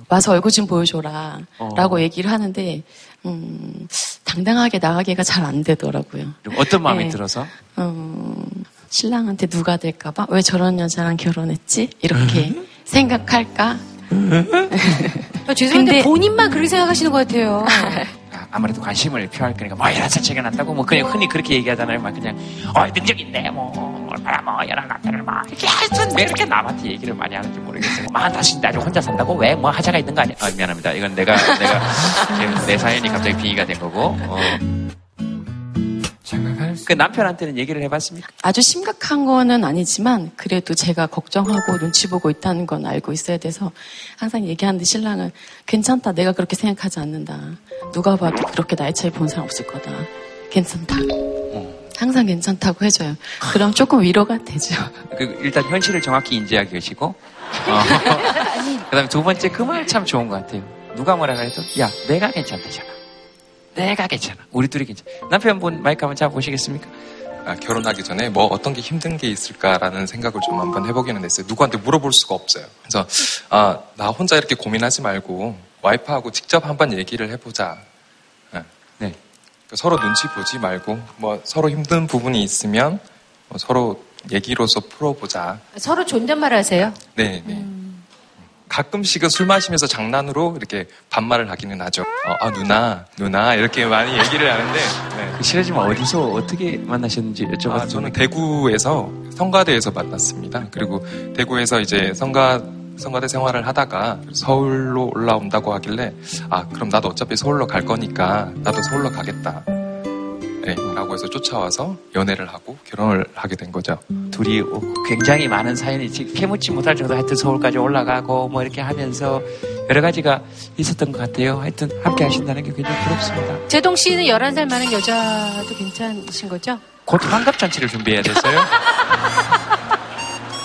와서 얼굴 좀 보여줘라 어. 라고 얘기를 하는데 음, 당당하게 나가기가 잘 안 되더라고요. 어떤 마음이 네. 들어서? 음, 신랑한테 누가 될까봐 왜 저런 여자랑 결혼했지 이렇게 생각할까 아, 죄송한데 근데- 본인만 그렇게 생각하시는 것 같아요. 아, 아무래도 관심을 표할 거니까 뭐 이런 사체가 난다고 뭐 그냥 흔히 그렇게 얘기하잖아요. 막 그냥 어 능력 있네 뭐 얼마나 뭐 여러 남편을 막 이렇게 하여튼 왜 이렇게 남한테 얘기를 많이 하는지 모르겠어요. 막 다시 나중 혼자 산다고 왜 뭐 하자가 있는 거 아니야? 아, 미안합니다. 이건 내가 내가 내 사연이 갑자기 빙의가 된 거고. 어. 그 남편한테는 얘기를 해봤습니까? 아주 심각한 거는 아니지만 그래도 제가 걱정하고 눈치 보고 있다는 건 알고 있어야 돼서 항상 얘기하는데 신랑은 괜찮다. 내가 그렇게 생각하지 않는다. 누가 봐도 그렇게 나이 차이 본 사람 없을 거다. 괜찮다. 항상 괜찮다고 해줘요. 그럼 조금 위로가 되죠. 그 일단 현실을 정확히 인지하게 계시고 어. 그다음에 두 번째 그 말 참 좋은 것 같아요. 누가 뭐라 그래도 야 내가 괜찮다잖아. 내가 괜찮아. 우리 둘이 괜찮아. 남편분 마이크 한번 잡아보시겠습니까? 아, 결혼하기 전에 뭐 어떤 게 힘든 게 있을까라는 생각을 좀 한번 해보기는 했어요. 누구한테 물어볼 수가 없어요. 그래서 아, 나 혼자 이렇게 고민하지 말고 와이프하고 직접 한번 얘기를 해보자. 예. 네. 서로 눈치 보지 말고 뭐 서로 힘든 부분이 있으면 뭐 서로 얘기로서 풀어보자. 서로 존댓말 하세요? 네, 네. 가끔씩은 술 마시면서 장난으로 이렇게 반말을 하기는 하죠. 어, 아 누나, 누나 이렇게 많이 얘기를 하는데 네. 실례지만 어디서 어떻게 만나셨는지 여쭤봐도 아, 저는 대구에서 성가대에서 만났습니다. 그리고 대구에서 이제 성가 성가대 생활을 하다가 서울로 올라온다고 하길래 아 그럼 나도 어차피 서울로 갈 거니까 나도 서울로 가겠다. 네, 라고 해서 쫓아와서 연애를 하고 결혼을 하게 된 거죠. 둘이 굉장히 많은 사연이 캐묻지 못할 정도 하여튼 서울까지 올라가고 뭐 이렇게 하면서 여러 가지가 있었던 것 같아요. 하여튼 함께 하신다는 게 굉장히 부럽습니다. 제동 씨는 11살 많은 여자도 괜찮으신 거죠? 곧 환갑잔치를 준비해야 됐어요.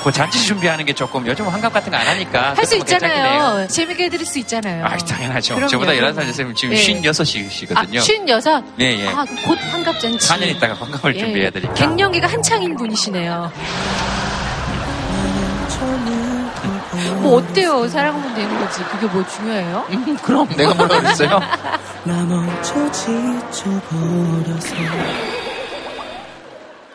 그 잔치 준비하는 게 조금 요즘 환갑 같은 거 안 하니까 할 수. 있잖아요. 재밌게 해드릴 수 있잖아요. 아, 당연하죠. 그럼요. 저보다 11살 됐으면 지금 네. 56이시거든요. 아, 56? 네, 예. 아, 곧 환갑 잔치. 4년 있다가 환갑을 예. 준비해야 되니까. 갱년기가 한창인 분이시네요. 뭐 어때요? 사랑하면 되는 거지. 그게 뭐 중요해요? 그럼 내가 뭐라 그랬어요?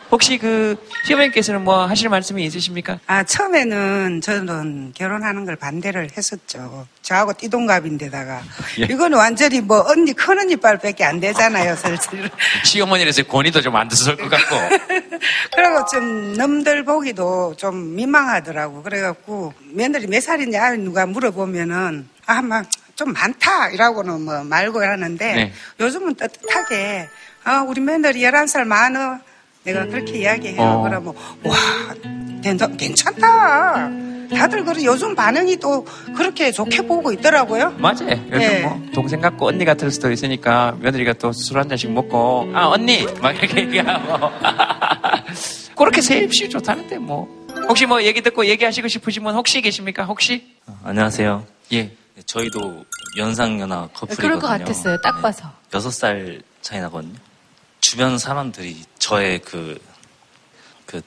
혹시 그 시어머님께서는 뭐 하실 말씀이 있으십니까? 아, 처음에는 저는 결혼하는 걸 반대를 했었죠. 저하고 띠동갑인데다가. 예. 이거는 완전히 뭐 언니, 큰 언니 빨밖에 안 되잖아요, 슬슬. 시어머니라서 권위도 좀 안 드실 것 같고. 그리고 좀 남들 보기도 좀 민망하더라고. 그래갖고 며느리 몇 살이냐 누가 물어보면은 아, 막 좀 많다. 이라고는 뭐 말고 하는데 네. 요즘은 따뜻하게 아, 우리 며느리 11살 많어. 내가 그렇게 이야기해요. 어. 그러면 와, 된다, 괜찮다. 다들 그래 요즘 반응이 또 그렇게 좋게 보고 있더라고요. 맞아요. 요즘 예. 뭐 동생 같고 언니 같을 수도 있으니까 며느리가 또 술 한 잔씩 먹고 아 언니 막 이렇게 얘기하고 그렇게 세입시 좋다는데 뭐 혹시 뭐 얘기 듣고 얘기하시고 싶으신 분 혹시 계십니까? 혹시? 안녕하세요. 예. 저희도 연상연하 커플이거든요. 그럴 것 같았어요. 딱 봐서. 여섯 살 차이 나거든요. 주변 사람들이 저의 그, 그,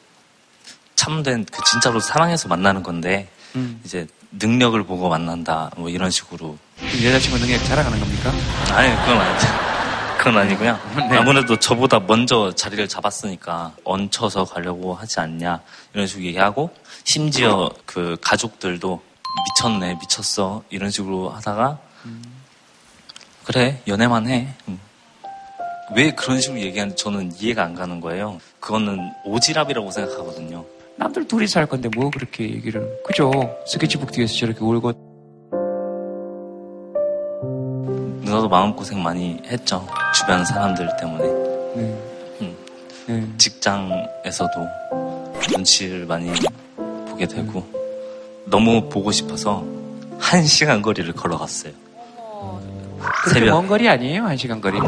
참된, 그 진짜로 사랑해서 만나는 건데, 음. 이제 능력을 보고 만난다, 뭐 이런 식으로. 여자친구 능력 자랑하는 겁니까? 아니, 그건 아니죠. 그건 아니고요. 네. 아무래도 저보다 먼저 자리를 잡았으니까 얹혀서 가려고 하지 않냐, 이런 식으로 얘기하고, 심지어 그 가족들도 미쳤네, 미쳤어, 이런 식으로 하다가, 그래, 연애만 해. 응. 왜 그런 식으로 얘기하는지 저는 이해가 안 가는 거예요. 그거는 오지랖이라고 생각하거든요. 남들 둘이 살 건데 뭐 그렇게 얘기를 그죠? 스케치북 뒤에서 저렇게 울고 누나도 마음고생 많이 했죠. 주변 사람들 때문에. 응. 네. 직장에서도 눈치를 많이 보게 되고 너무 보고 싶어서 한 시간 거리를 걸어갔어요. 그렇게 새벽. 먼 거리 아니에요? 한 시간 거리.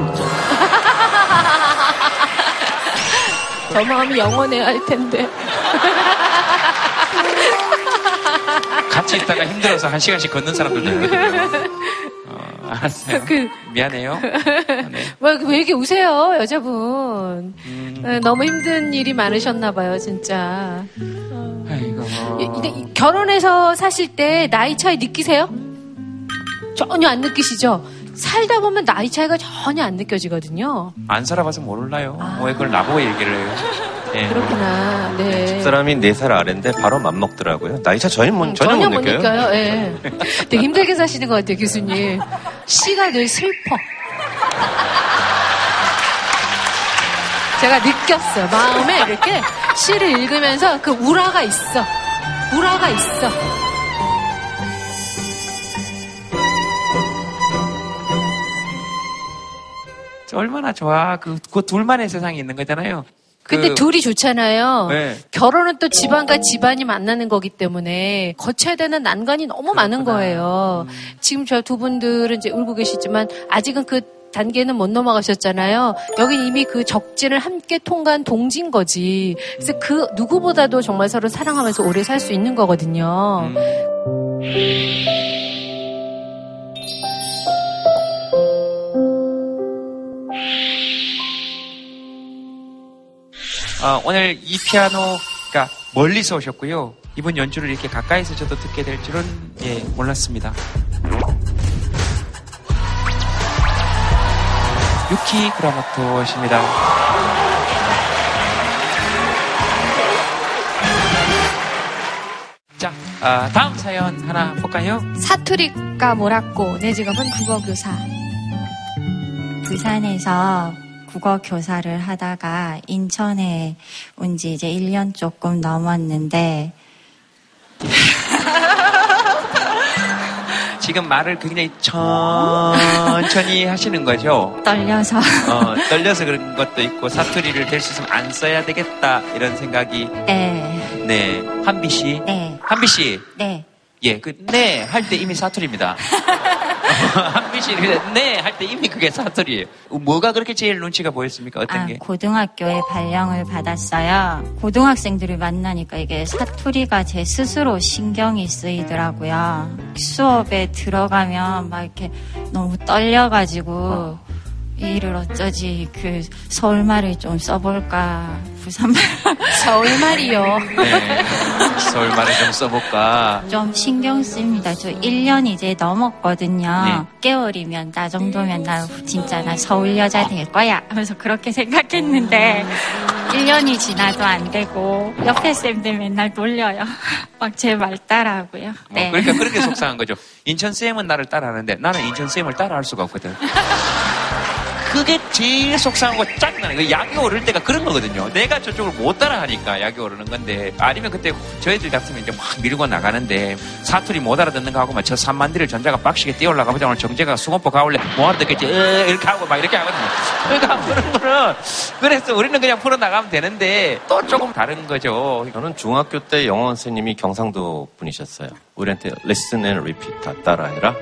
저 마음이 영원해야 할 텐데. 같이 있다가 힘들어서 한 시간씩 걷는 사람들도 있거든요. 어, 알았어요. 그- 미안해요. 왜, 왜 이렇게 우세요, 여자분? 음. 어, 너무 힘든 일이 많으셨나 봐요, 진짜. 아이고. 이- 근데 이- 결혼해서 사실 때 나이 차이 느끼세요? 전혀 안 느끼시죠? 살다 보면 나이 차이가 전혀 안 느껴지거든요. 안 살아봐서 몰라요. 왜 그걸 나보고 얘기를 해요? 예. 그렇구나. 네. 집사람이 4살 아래인데 바로 맘먹더라고요. 나이 차 전혀, 못- 음, 전혀, 못 느껴요. 느껴요. 예. 되게 힘들게 사시는 것 같아요, 교수님. 시가 늘 슬퍼. 제가 느꼈어요. 마음에 이렇게 시를 읽으면서 그 우라가 있어. 우라가 있어. 얼마나 좋아. 그, 그 둘만의 세상이 있는 거잖아요. 근데 그- 둘이 좋잖아요. 네. 결혼은 또 집안과 집안이 만나는 거기 때문에 거쳐야 되는 난관이 너무 많은 거예요. 음. 지금 저 두 분들은 이제 울고 계시지만 아직은 그 단계는 못 넘어가셨잖아요. 여긴 이미 그 적진을 함께 통과한 동진 거지. 그래서 그 누구보다도 정말 서로 사랑하면서 오래 살 수 있는 거거든요. 어, 오늘 이 피아노가 멀리서 오셨고요. 이번 연주를 이렇게 가까이서 저도 듣게 될 줄은 예, 몰랐습니다. 유키 구라모토십니다. 자, 아, 다음 사연 하나 볼까요? 사투리가 뭐라고 내 직업은 국어교사. 부산에서 국어 교사를 하다가 인천에 온 지 이제 1년 조금 넘었는데 지금 말을 굉장히 천천히 하시는 거죠. 떨려서 어, 떨려서 그런 것도 있고 사투리를 될 수 있으면 안 써야 되겠다 이런 생각이 네, 네 한비 씨, 네, 한비 씨, 네. 예, 그 네 할 때 이미 사투리입니다. 씨, 네할 때 이미 그게 사투리예요. 뭐가 그렇게 제일 눈치가 보였습니까? 어떤 아, 게? 고등학교에 발령을 받았어요. 고등학생들을 만나니까 이게 사투리가 제 스스로 신경이 쓰이더라고요. 수업에 들어가면 막 이렇게 너무 떨려가지고 이 일을 어쩌지 그 서울말을 좀 써볼까 부산말 서울말이요. 네, 서울 말을 좀 써볼까. 좀 신경 씁니다. 저 1년 이제 넘었거든요. 네. 6개월이면 나 정도면 나 진짜 나 서울 여자 될 거야 하면서 그렇게 생각했는데 1년이 지나도 안 되고 옆에 쌤들 맨날 놀려요. 막 제 말 따라하고요. 어, 네. 그러니까 그렇게 속상한 거죠. 인천 쌤은 나를 따라하는데 나는 인천 쌤을 따라할 수가 없거든. 그게 제일 속상하고 짜증나는 거. 약이 오를 때가 그런 거거든요. 내가 저쪽을 못 따라하니까 약이 오르는 건데 아니면 그때 저희들 같으면 이제 막 밀고 나가는데 사투리 못 알아듣는 거 하고 막저 산만디를 전자가 빡시게 뛰어 올라가보자 오늘 정재가 수건포 가올래 뭐 알아듣겠지 에, 이렇게 하고 막 이렇게 하거든요. 그러니까 그런 거는 그래서 우리는 그냥 풀어 나가면 되는데 또 조금 다른 거죠. 저는 중학교 때 영어 선생님이 경상도 분이셨어요. 우리한테 listen and repeat 다 따라해라.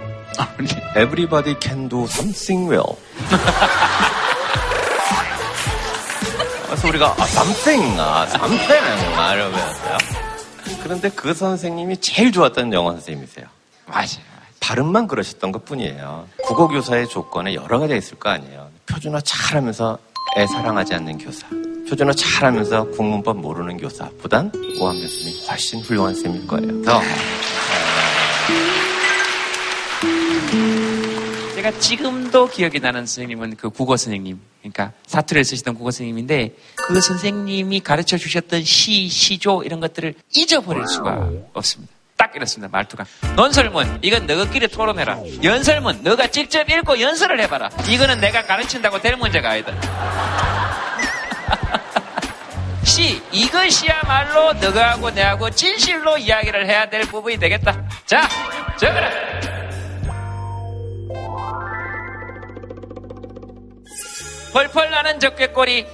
Everybody can do something well. 그래서 우리가 아, something, 아, something, 아, 배웠어요. 그런데 그 선생님이 제일 좋았던 영어 선생님이세요. 맞아요. 발음만 그러셨던 것 뿐이에요. 국어 교사의 조건에 여러 가지가 있을 거 아니에요. 표준어 잘하면서 애 사랑하지 않는 교사. 표준어 잘하면서 국문법 모르는 교사보단 오한변 쌤이 훨씬 훌륭한 쌤일 거예요. 그래서 제가 지금도 기억이 나는 선생님은 그 국어 선생님, 그러니까 사투리를 쓰시던 국어 선생님인데 그 선생님이 가르쳐 주셨던 시, 시조 이런 것들을 잊어버릴 수가 없습니다. 딱 이렇습니다, 말투가. 논설문, 이건 너희끼리 토론해라. 연설문, 너가 직접 읽고 연설을 해봐라. 이거는 내가 가르친다고 될 문제가 아니다. 시, 이것이야말로 너하고 내하고 진실로 이야기를 해야 될 부분이 되겠다. 자, 적어라. 펄펄 나는 적개꼬리.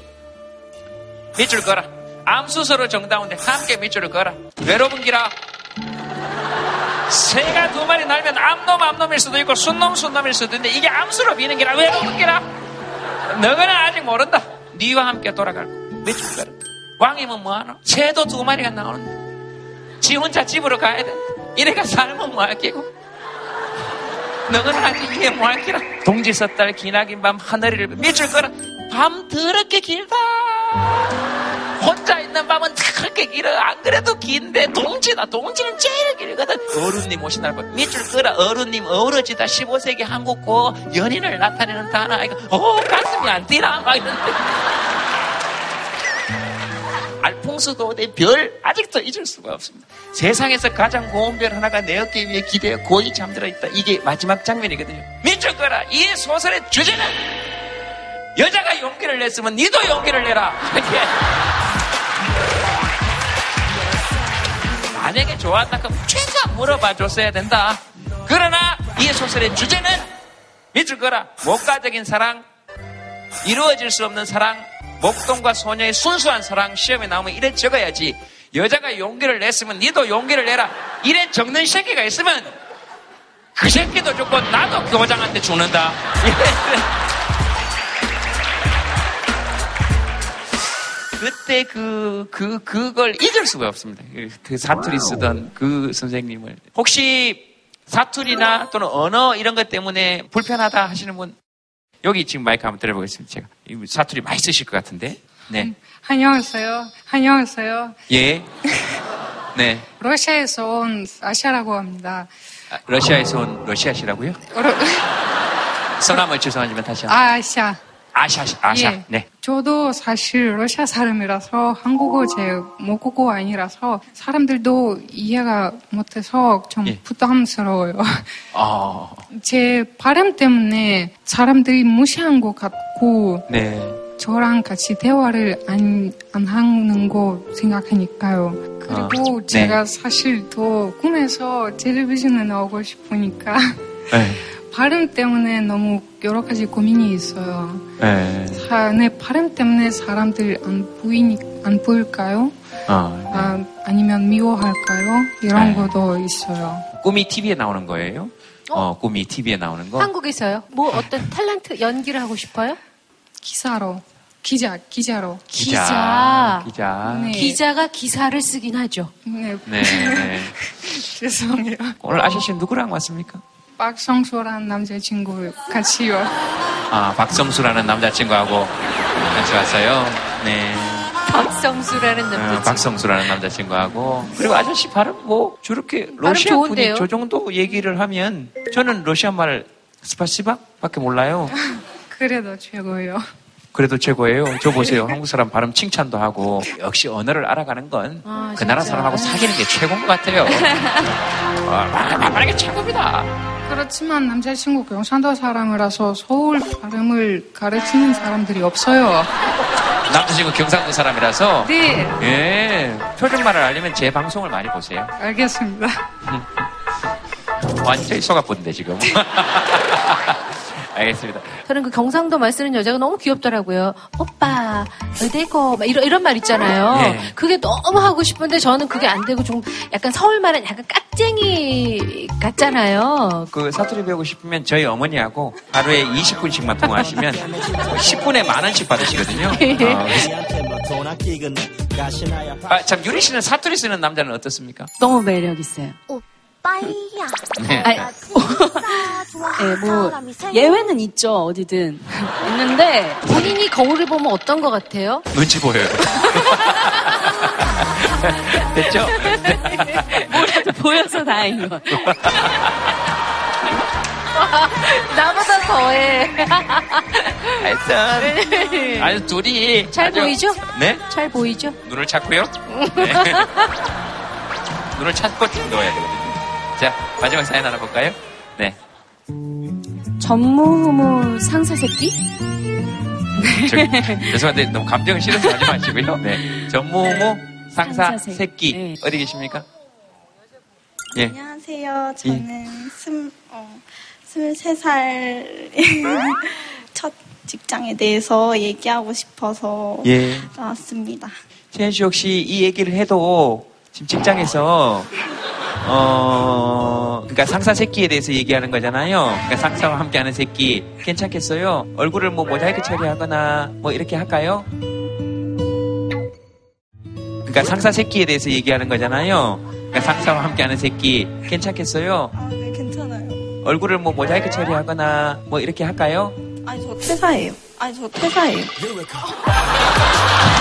밑줄 거라 암수서로 정다운데 함께 밑줄을 거라 외로운 기라. 새가 두 마리 날면 암놈 암놈일 수도 있고 순놈 순놈일 수도 있는데 이게 암수로 비는 기라. 외로운 기라. 너는 아직 모른다. 네와 함께 돌아갈 밑줄 거라 왕이면 뭐하노? 새도 두 마리가 나오는데. 지 혼자 집으로 가야 된다. 이래가 살면 뭐할 끼고 너는 아직 이게 뭐할 끼라 동지 섣달 기나긴 밤 하늘을 밑줄 거라. 밤 더럽게 길다. 혼자 있는 밤은 그렇게 길어. 안 그래도 긴데 동지다. 동지는 제일 길거든. 어른님 오신날 봐 밑줄 끌어 어른님 어우러지다. 15세기 한국고 연인을 나타내는 단어 아이가 어 가슴이 안 뛰나? 막 이러는데 알퐁스도 내별 아직도 잊을 수가 없습니다 세상에서 가장 고운 별 하나가 내 어깨 위에 기대어 고이 잠들어 있다 이게 마지막 장면이거든요 끌어 이 소설의 주제는 여자가 용기를 냈으면 니도 용기를 내라. 만약에 좋아한다 그럼 최소 물어봐 줬어야 된다. 그러나 이 소설의 주제는 믿을 거라. 목가적인 사랑, 이루어질 수 없는 사랑, 목동과 소녀의 순수한 사랑 시험에 나오면 이래 적어야지. 여자가 용기를 냈으면 니도 용기를 내라. 이래 적는 새끼가 있으면 그 새끼도 죽고 나도 교장한테 죽는다. 그때 그, 그, 그걸 잊을 수가 없습니다. 그 사투리 쓰던 그 선생님을. 혹시 사투리나 또는 언어 이런 것 때문에 불편하다 하시는 분, 여기 지금 마이크 한번 들어보겠습니다. 제가. 이 사투리 많이 쓰실 것 같은데. 네. 안녕하세요. 안녕하세요. 예. 네. 러시아에서 온 아시아라고 합니다. 아, 러시아에서 온 러시아시라고요? 러- 성함을 죄송하지만 다시 한번. 아시아. 아샤, 아샤. 예. 네. 저도 사실 러시아 사람이라서 한국어 제 모국어 아니라서 사람들도 이해가 못해서 좀 예. 부담스러워요. 아, 제 발음 때문에 사람들이 무시한 것 같고 네. 저랑 같이 대화를 안, 안 하는 거 생각하니까요. 그리고 아, 제가 네. 사실 더 꿈에서 텔레비전에 나오고 싶으니까 네. 발음 때문에 너무 여러 가지 고민이 있어요. 네. 사, 내 발음 때문에 사람들 안 보이니 안 보일까요? 아, 아, 아니면 미워할까요? 이런 네. 것도 있어요. 꿈이 TV에 나오는 거예요? 어, 꿈이 TV에 나오는 거? 한국에서요? 뭐 어떤 탤런트 연기를 하고 싶어요? 기사로. 기자, 기자로. 기자. 기자. 네. 기자가 기사를 쓰긴 하죠. 네. 네, 네. 죄송해요. 오늘 아샤 씨 누구랑 왔습니까? 박성수라는 남자친구 같이요. 아, 박성수라는 남자친구하고 같이 왔어요. 네. 박성수라는 어, 남자친구. 박성수라는 남자친구하고 그리고 아저씨 발음 뭐 저렇게 러시아? 분이 저 정도 얘기를 하면 저는 러시아 말 스파시바 밖에 몰라요. 그래도 최고예요. 그래도 최고예요. 저 보세요. 한국 사람 발음 칭찬도 하고 역시 언어를 알아가는 건그 아, 나라 진짜. 사람하고 사귀는 게 최고인 것 같아요. 아, 말하는 게 최고입니다. 그렇지만 남자친구 경상도 사람이라서 서울 발음을 가르치는 사람들이 없어요. 남자친구 경상도 사람이라서 네, 예 표준말을 알려면 제 방송을 많이 보세요. 알겠습니다. 완전히 속아본데 지금. 알겠습니다. 저는 그 경상도 말 쓰는 여자가 너무 귀엽더라고요. 오빠, 어디고, 막 이런, 이런 말 있잖아요. 예. 그게 너무 하고 싶은데 저는 그게 안 되고 좀 약간 서울 말은 약간 깍쟁이 같잖아요. 그 사투리 배우고 싶으면 저희 어머니하고 하루에 20분씩만 통화하시면 10분에 만 원씩 받으시거든요. 어, 아, 참 유리 씨는 사투리 쓰는 남자는 어떻습니까? 너무 매력 있어요. 오 빠야. 네. 아니, 예, 뭐 예외는 있죠 어디든 있는데 본인이 거울을 보면 어떤 것 같아요? 눈치 보여요. 됐죠? 뭐라도 보여서 다행인 것 같아요. 나보다 더해. 하여튼 아주 둘이 잘 아주- 보이죠? 네? 잘 보이죠? 눈을 찾고요. 네. 눈을 찾고 넣어야 되거든요. 자 마지막 사연 하나 볼까요? 네. 전무후무 상사 새끼? 저, 죄송한데 너무 감정을 실어서 하지 마시고요. 네. 전무후무 상사 새끼. 네. 어디 계십니까? 예. 안녕하세요. 저는 스물, 어, 23살 첫 직장에 대해서 얘기하고 싶어서 예. 나왔습니다. 최현 씨 혹시 이 얘기를 해도 지금 직장에서 어 그러니까 상사 새끼에 대해서 얘기하는 거잖아요. 그러니까 상사와 함께하는 새끼 괜찮겠어요? 얼굴을 뭐 모자이크 처리하거나 뭐 이렇게 할까요? 그러니까 상사 새끼에 대해서 얘기하는 거잖아요. 그러니까 상사와 함께하는 새끼 괜찮겠어요? 아, 네, 괜찮아요. 얼굴을 뭐 모자이크 처리하거나 뭐 이렇게 할까요? 아니, 저 퇴사예요. 아니, 저 퇴사예요.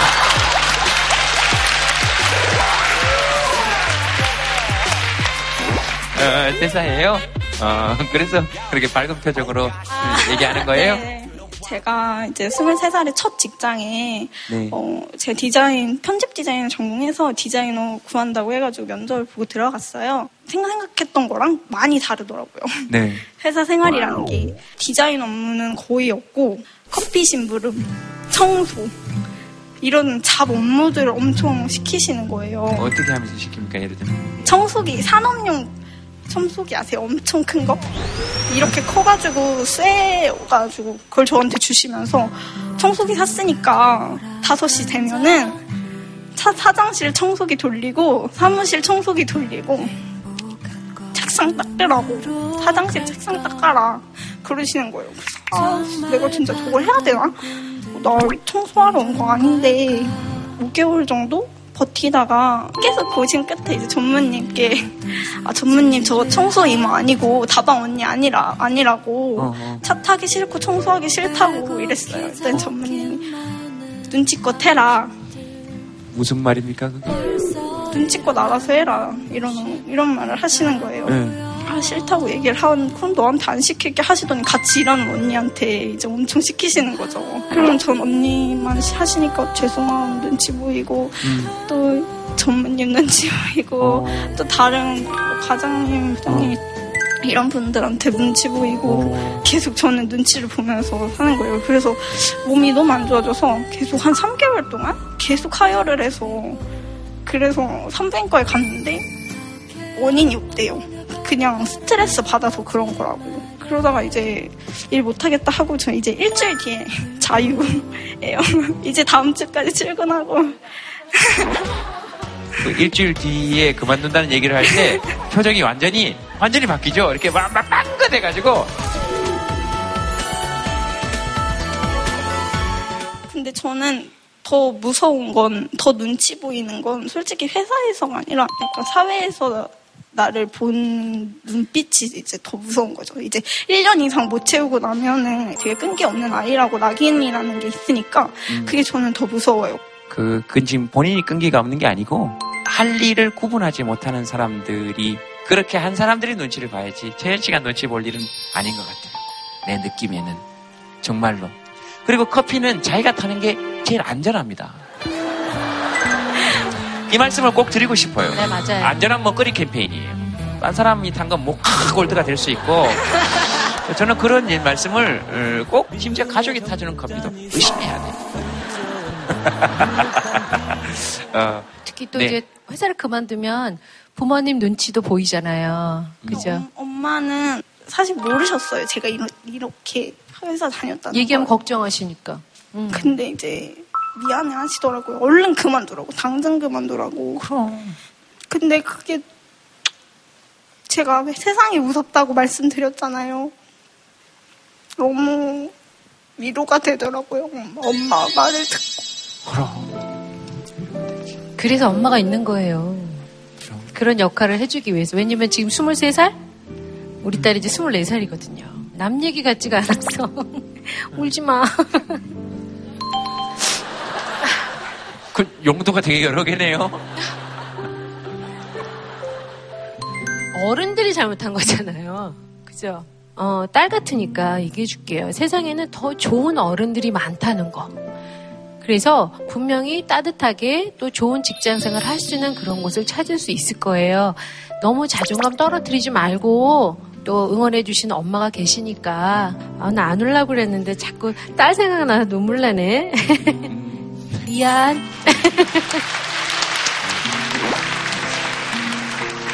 어, 대사예요? 어, 그래서 그렇게 밝은 표정으로 얘기하는 거예요? 네. 제가 이제 23살의 첫 직장에 네. 어, 제 디자인, 편집 디자인을 전공해서 디자이너 구한다고 해가지고 면접을 보고 들어갔어요. 생각- 생각했던 거랑 많이 다르더라고요. 네. 회사 생활이라는 게 디자인 업무는 거의 없고 커피 심부름, 청소 이런 잡 업무들을 엄청 시키시는 거예요. 어떻게 하면서 시킵니까? 예를 들면. 청소기 산업용 청소기 아세요? 엄청 큰 거? 이렇게 커가지고 쇠가지고 그걸 저한테 주시면서 청소기 샀으니까 5시 되면은 차 사장실 청소기 돌리고 사무실 청소기 돌리고 책상 닦으라고 화장실 책상 닦아라 그러시는 거예요. 아 내가 진짜 저걸 해야 되나? 나 청소하러 온 거 아닌데 5개월 정도 버티다가 계속 고심 끝에 이제 전무님께 아 전무님 저 청소 이모 아니고 다방 언니 아니라 아니라고 어, 어. 차 타기 싫고 청소하기 싫다고 이랬어요. 일단 전무님이 눈치껏 해라. 무슨 말입니까? 그게? 눈치껏 알아서 해라. 이런 이런 말을 하시는 거예요. 네. 아 싫다고 얘기를 하는 그럼 너한테 안 시킬게 하시더니 같이 일하는 언니한테 이제 엄청 시키시는 거죠. 그러면 전 언니만 하시니까 죄송한 눈치 보이고 음. 또 전무님 눈치 보이고 또 다른 뭐 과장님 부장님 이런 분들한테 눈치 보이고 계속 저는 눈치를 보면서 사는 거예요. 그래서 몸이 너무 안 좋아져서 계속 한 3개월 동안 계속 하혈을 해서 그래서 산부인과에 갔는데 원인이 없대요. 그냥 스트레스 받아서 그런 거라고. 그러다가 이제 일 못하겠다 하고 저 이제 일주일 뒤에 자유예요. 이제 다음 주까지 출근하고 그 일주일 뒤에 그만둔다는 얘기를 할 때 표정이 완전히 완전히 바뀌죠. 이렇게 막, 막 빵긋해 가지고 근데 저는 더 무서운 건, 더 눈치 보이는 건 솔직히 회사에서가 아니라 약간 사회에서 나를 본 눈빛이 이제 더 무서운 거죠. 이제 1년 이상 못 채우고 나면은 되게 끈기 없는 아이라고 낙인이라는 게 있으니까 음. 그게 저는 더 무서워요. 그, 그 지금 본인이 끈기가 없는 게 아니고 할 일을 구분하지 못하는 사람들이 그렇게 한 사람들이 눈치를 봐야지 채연 씨가 눈치 볼 일은 아닌 것 같아요. 내 느낌에는 정말로. 그리고 커피는 자기가 타는 게 제일 안전합니다. 이 말씀을 꼭 드리고 싶어요. 네, 맞아요. 안전한 먹거리 캠페인이에요. 딴 사람이 탄 건목 골드가 될 수 있고 저는 그런 예, 말씀을 어, 꼭 심지어 가족이 타주는 커피도 의심해야 돼요. 어, 특히 또 네. 이제 회사를 그만두면 부모님 눈치도 보이잖아요. 그죠? 엄- 엄마는 사실 모르셨어요. 제가 이러, 이렇게 회사 다녔다는 얘기하면 걸. 걱정하시니까. 음. 근데 이제 미안해 하시더라고요. 얼른 그만두라고. 당장 그만두라고. 그럼. 근데 그게 제가 세상이 무섭다고 말씀드렸잖아요. 너무 위로가 되더라고요. 엄마 말을 듣고. 그래서 엄마가 있는 거예요. 그런 역할을 해주기 위해서. 왜냐면 지금 23살? 우리 딸이 이제 24살이거든요. 남 얘기 같지가 않아서. 울지 마. 그 용도가 되게 여러 개네요. 어른들이 잘못한 거잖아요. 그죠? 어, 딸 같으니까 얘기해 줄게요. 세상에는 더 좋은 어른들이 많다는 거. 그래서 분명히 따뜻하게 또 좋은 직장 생활 할 수 있는 그런 곳을 찾을 수 있을 거예요. 너무 자존감 떨어뜨리지 말고 또 응원해 주시는 엄마가 계시니까 아, 나 안 울라고 그랬는데 자꾸 딸 생각나서 눈물 나네. 미안.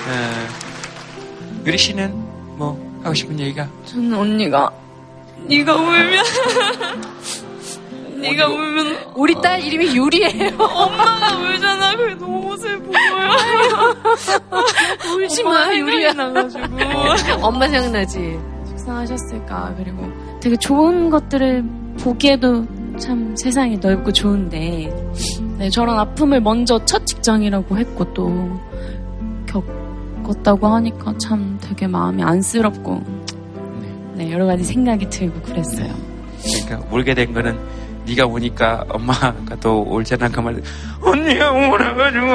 어, 유리 씨는 뭐 하고 싶은 얘기가 저는 언니가 네가 울면 네가 울면 우리 딸 이름이 유리예요. 엄마가 울잖아. 그게 너무 슬퍼요. 울지 마, 유리야. 나가지고. 엄마 생각나지. 속상하셨을까. 그리고 되게 좋은 것들을 보기에도 참 세상이 넓고 좋은데, 네, 저런 아픔을 먼저 첫 직장이라고 했고 또 겪었다고 하니까 참 되게 마음이 안쓰럽고, 네, 여러 가지 생각이 들고 그랬어요. 그러니까 울게 된 거는 네가 우니까 엄마가 또 울잖아 그 말. 언니가 울어가지고.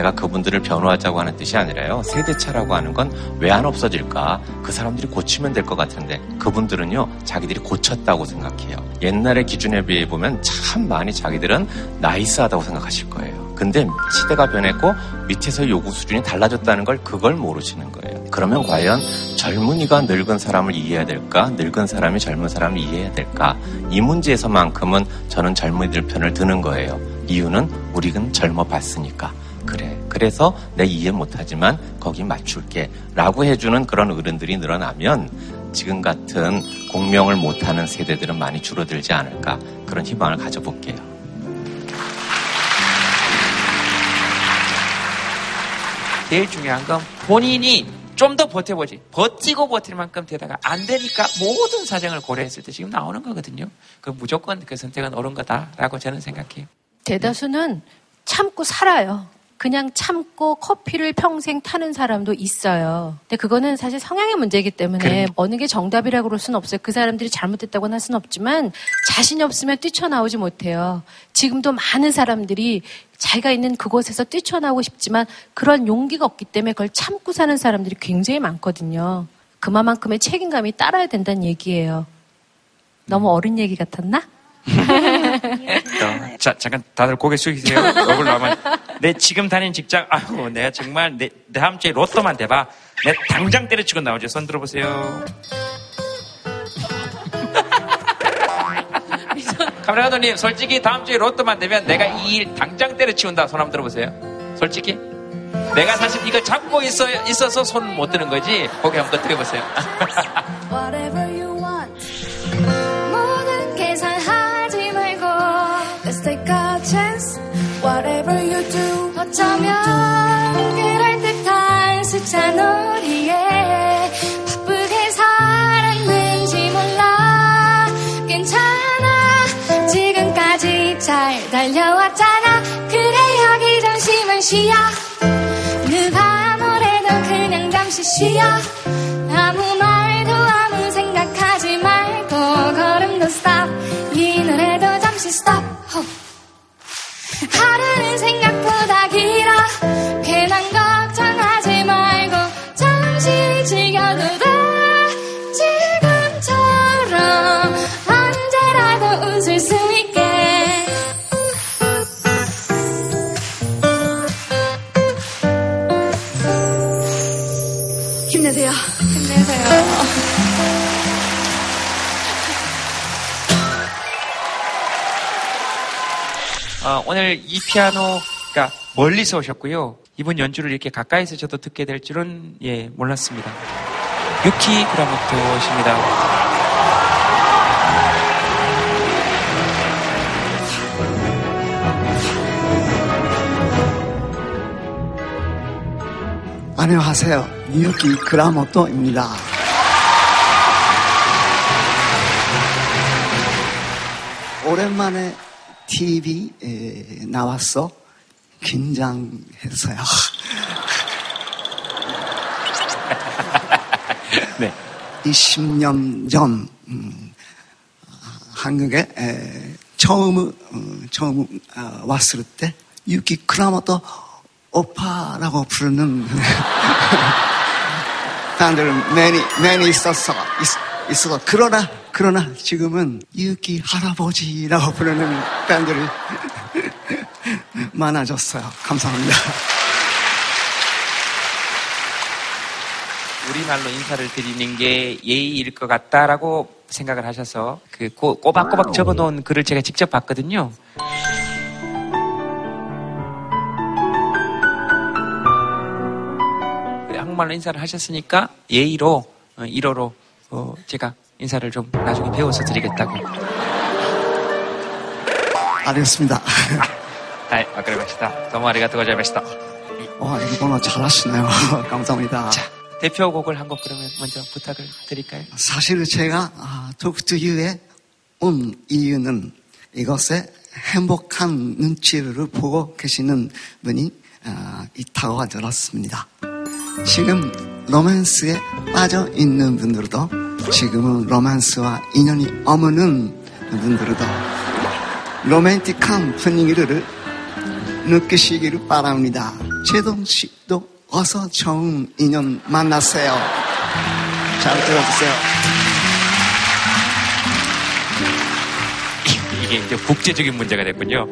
제가 그분들을 변호하자고 하는 뜻이 아니라요. 세대차라고 하는 건 왜 안 없어질까? 그 사람들이 고치면 될 것 같은데 그분들은요, 자기들이 고쳤다고 생각해요. 옛날의 기준에 비해 보면 참 많이 자기들은 나이스하다고 생각하실 거예요. 근데 시대가 변했고 밑에서 요구 수준이 달라졌다는 걸 그걸 모르시는 거예요. 그러면 과연 젊은이가 늙은 사람을 이해해야 될까? 늙은 사람이 젊은 사람을 이해해야 될까? 이 문제에서만큼은 저는 젊은이들 편을 드는 거예요. 이유는 우리는 젊어 봤으니까. 그래. 그래서 내 이해 못하지만 거기 맞출게. 라고 해주는 그런 어른들이 늘어나면 지금 같은 공명을 못하는 세대들은 많이 줄어들지 않을까. 그런 희망을 가져볼게요. 제일 중요한 건 본인이 좀 더 버텨보지. 버티고 버틸 만큼 되다가 안 되니까 모든 사정을 고려했을 때 지금 나오는 거거든요. 그 무조건 그 선택은 옳은 거다라고 저는 생각해요. 대다수는 참고 살아요. 그냥 참고 커피를 평생 타는 사람도 있어요. 근데 그거는 사실 성향의 문제이기 때문에 그래. 어느 게 정답이라고 그럴 수는 없어요. 그 사람들이 잘못됐다고는 할 수는 없지만 자신이 없으면 뛰쳐나오지 못해요. 지금도 많은 사람들이 자기가 있는 그곳에서 뛰쳐나오고 싶지만 그런 용기가 없기 때문에 그걸 참고 사는 사람들이 굉장히 많거든요. 그만큼의 책임감이 따라야 된다는 얘기예요. 너무 어른 얘기 같았나? 어, 자, 잠깐 다들 고개 숙이세요. 얼굴 나오면. 내 지금 다니는 직장, 아이고, 내가 정말 내, 다음 주에 로또만 대봐. 내 당장 때려치고 나오죠. 손 들어보세요. 카메라 감독님, 솔직히 다음 주에 로또만 되면 내가 이 일 당장 때려치운다. 손 한번 들어보세요. 솔직히. 내가 사실 이걸 잡고 있어, 있어서 손 못 드는 거지. 고개 한번 들어보세요. 어쩌면 그럴 듯한 숫자 놀이에 바쁘게 살았는지 몰라. 괜찮아. 지금까지 잘 달려왔잖아. 그래 여기 잠시만 쉬어. 누가 뭐래도 그냥 잠시 쉬어. 아무 말도 아무 생각하지 말고 걸음도 stop 이 노래도 잠시 stop 호. 하루는 생각 오늘 이 피아노가 멀리서 오셨고요. 이분 연주를 이렇게 가까이서 저도 듣게 될 줄은 예 몰랐습니다. 유키 그라모토십니다. 안녕하세요. 유키 그라모토입니다. 오랜만에 TV에 나왔어. 긴장했어요. 네. 20년 전 음, 한국에 에, 처음 어, 처음 어, 왔을 때 유키 크라모토 오빠라고 부르는 사람들 많이 많이 있었어 있, 있어 그러나 그러나 지금은 유키 할아버지라고 부르는 팬들이 많아졌어요. 감사합니다. 우리말로 인사를 드리는 게 예의일 것 같다라고 생각을 하셔서 그 고- 꼬박꼬박 적어놓은 글을 제가 직접 봤거든요. 한국말로 인사를 하셨으니까 예의로 어, 1호로 어, 제가 인사를 좀 나중에 배워서 드리겠다고. 알겠습니다. 네, 와그래마시다. 너무 아리가또 고자이마시다. 와, 일본어 잘하시네요. 감사합니다. 대표곡을 한 곡 그러면 먼저 부탁을 드릴까요? 사실 제가 아, 토크투유에 온 이유는 이것에 행복한 눈치를 보고 계시는 분이 아, 있다고 들었습니다. 지금 로맨스에 빠져 있는 분들도 지금은 로맨스와 인연이 없는 분들도 로맨틱한 분위기를 느끼시기를 바랍니다. 제동 씨도 어서 좋은 인연 만나세요. 잘 들어주세요. 이게 이제 국제적인 문제가 됐군요.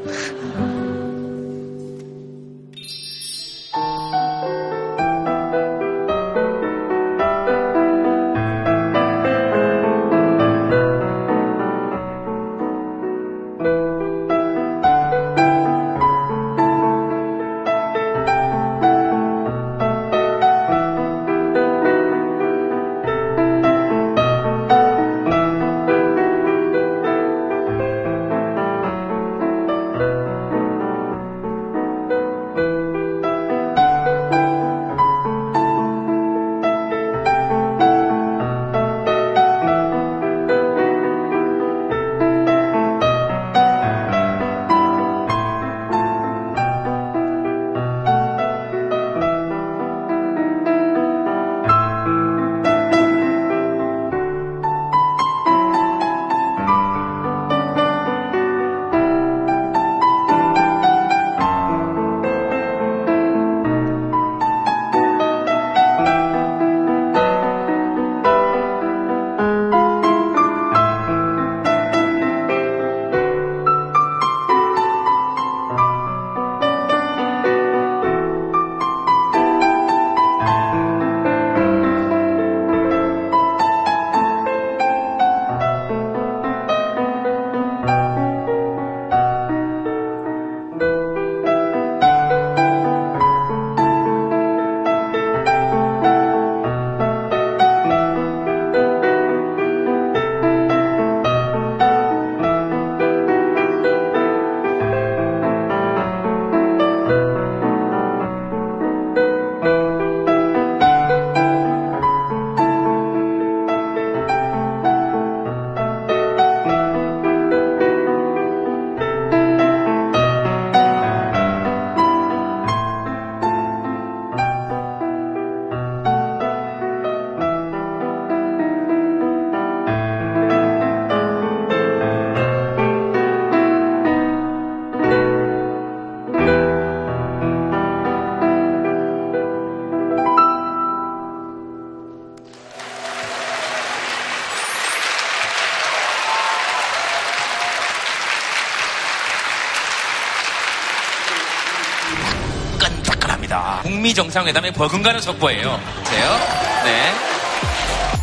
정상회담에 버금가는 속보예요. 보세요. 네.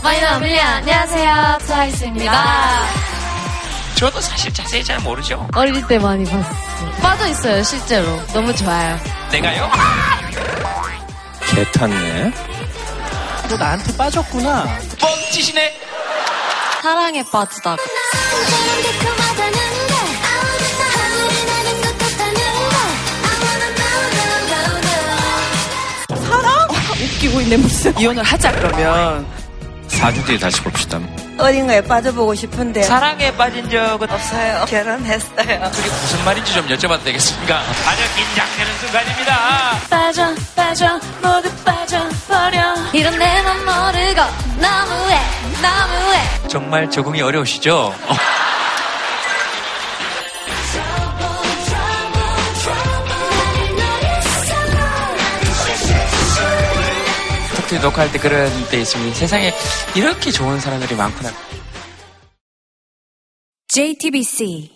마이너 밀리 안녕하세요 트와이스입니다. 저도 사실 자세히 잘 모르죠. 어릴 때 많이 봤어요. 빠져 있어요 실제로. 너무 좋아요. 내가요? 개 탔네. 너 나한테 빠졌구나. 뻥치시네. 사랑에 빠지다가. 웃기고 있는 모습. 이혼을 하자 그러면 4주 뒤에 다시 봅시다. 어린 거에 빠져보고 싶은데 사랑에 빠진 적은 없어요. 결혼했어요. 그게 무슨 말인지 좀 여쭤봐도 되겠습니까? 아주 긴장되는 순간입니다. 빠져 빠져 모두 빠져버려 이런 내맘 모르고 너무해 너무해 정말 적응이 어려우시죠? 어. 톡톡 녹화할 때 그런 때 있으면 세상에 이렇게 좋은 사람들이 많구나. JTBC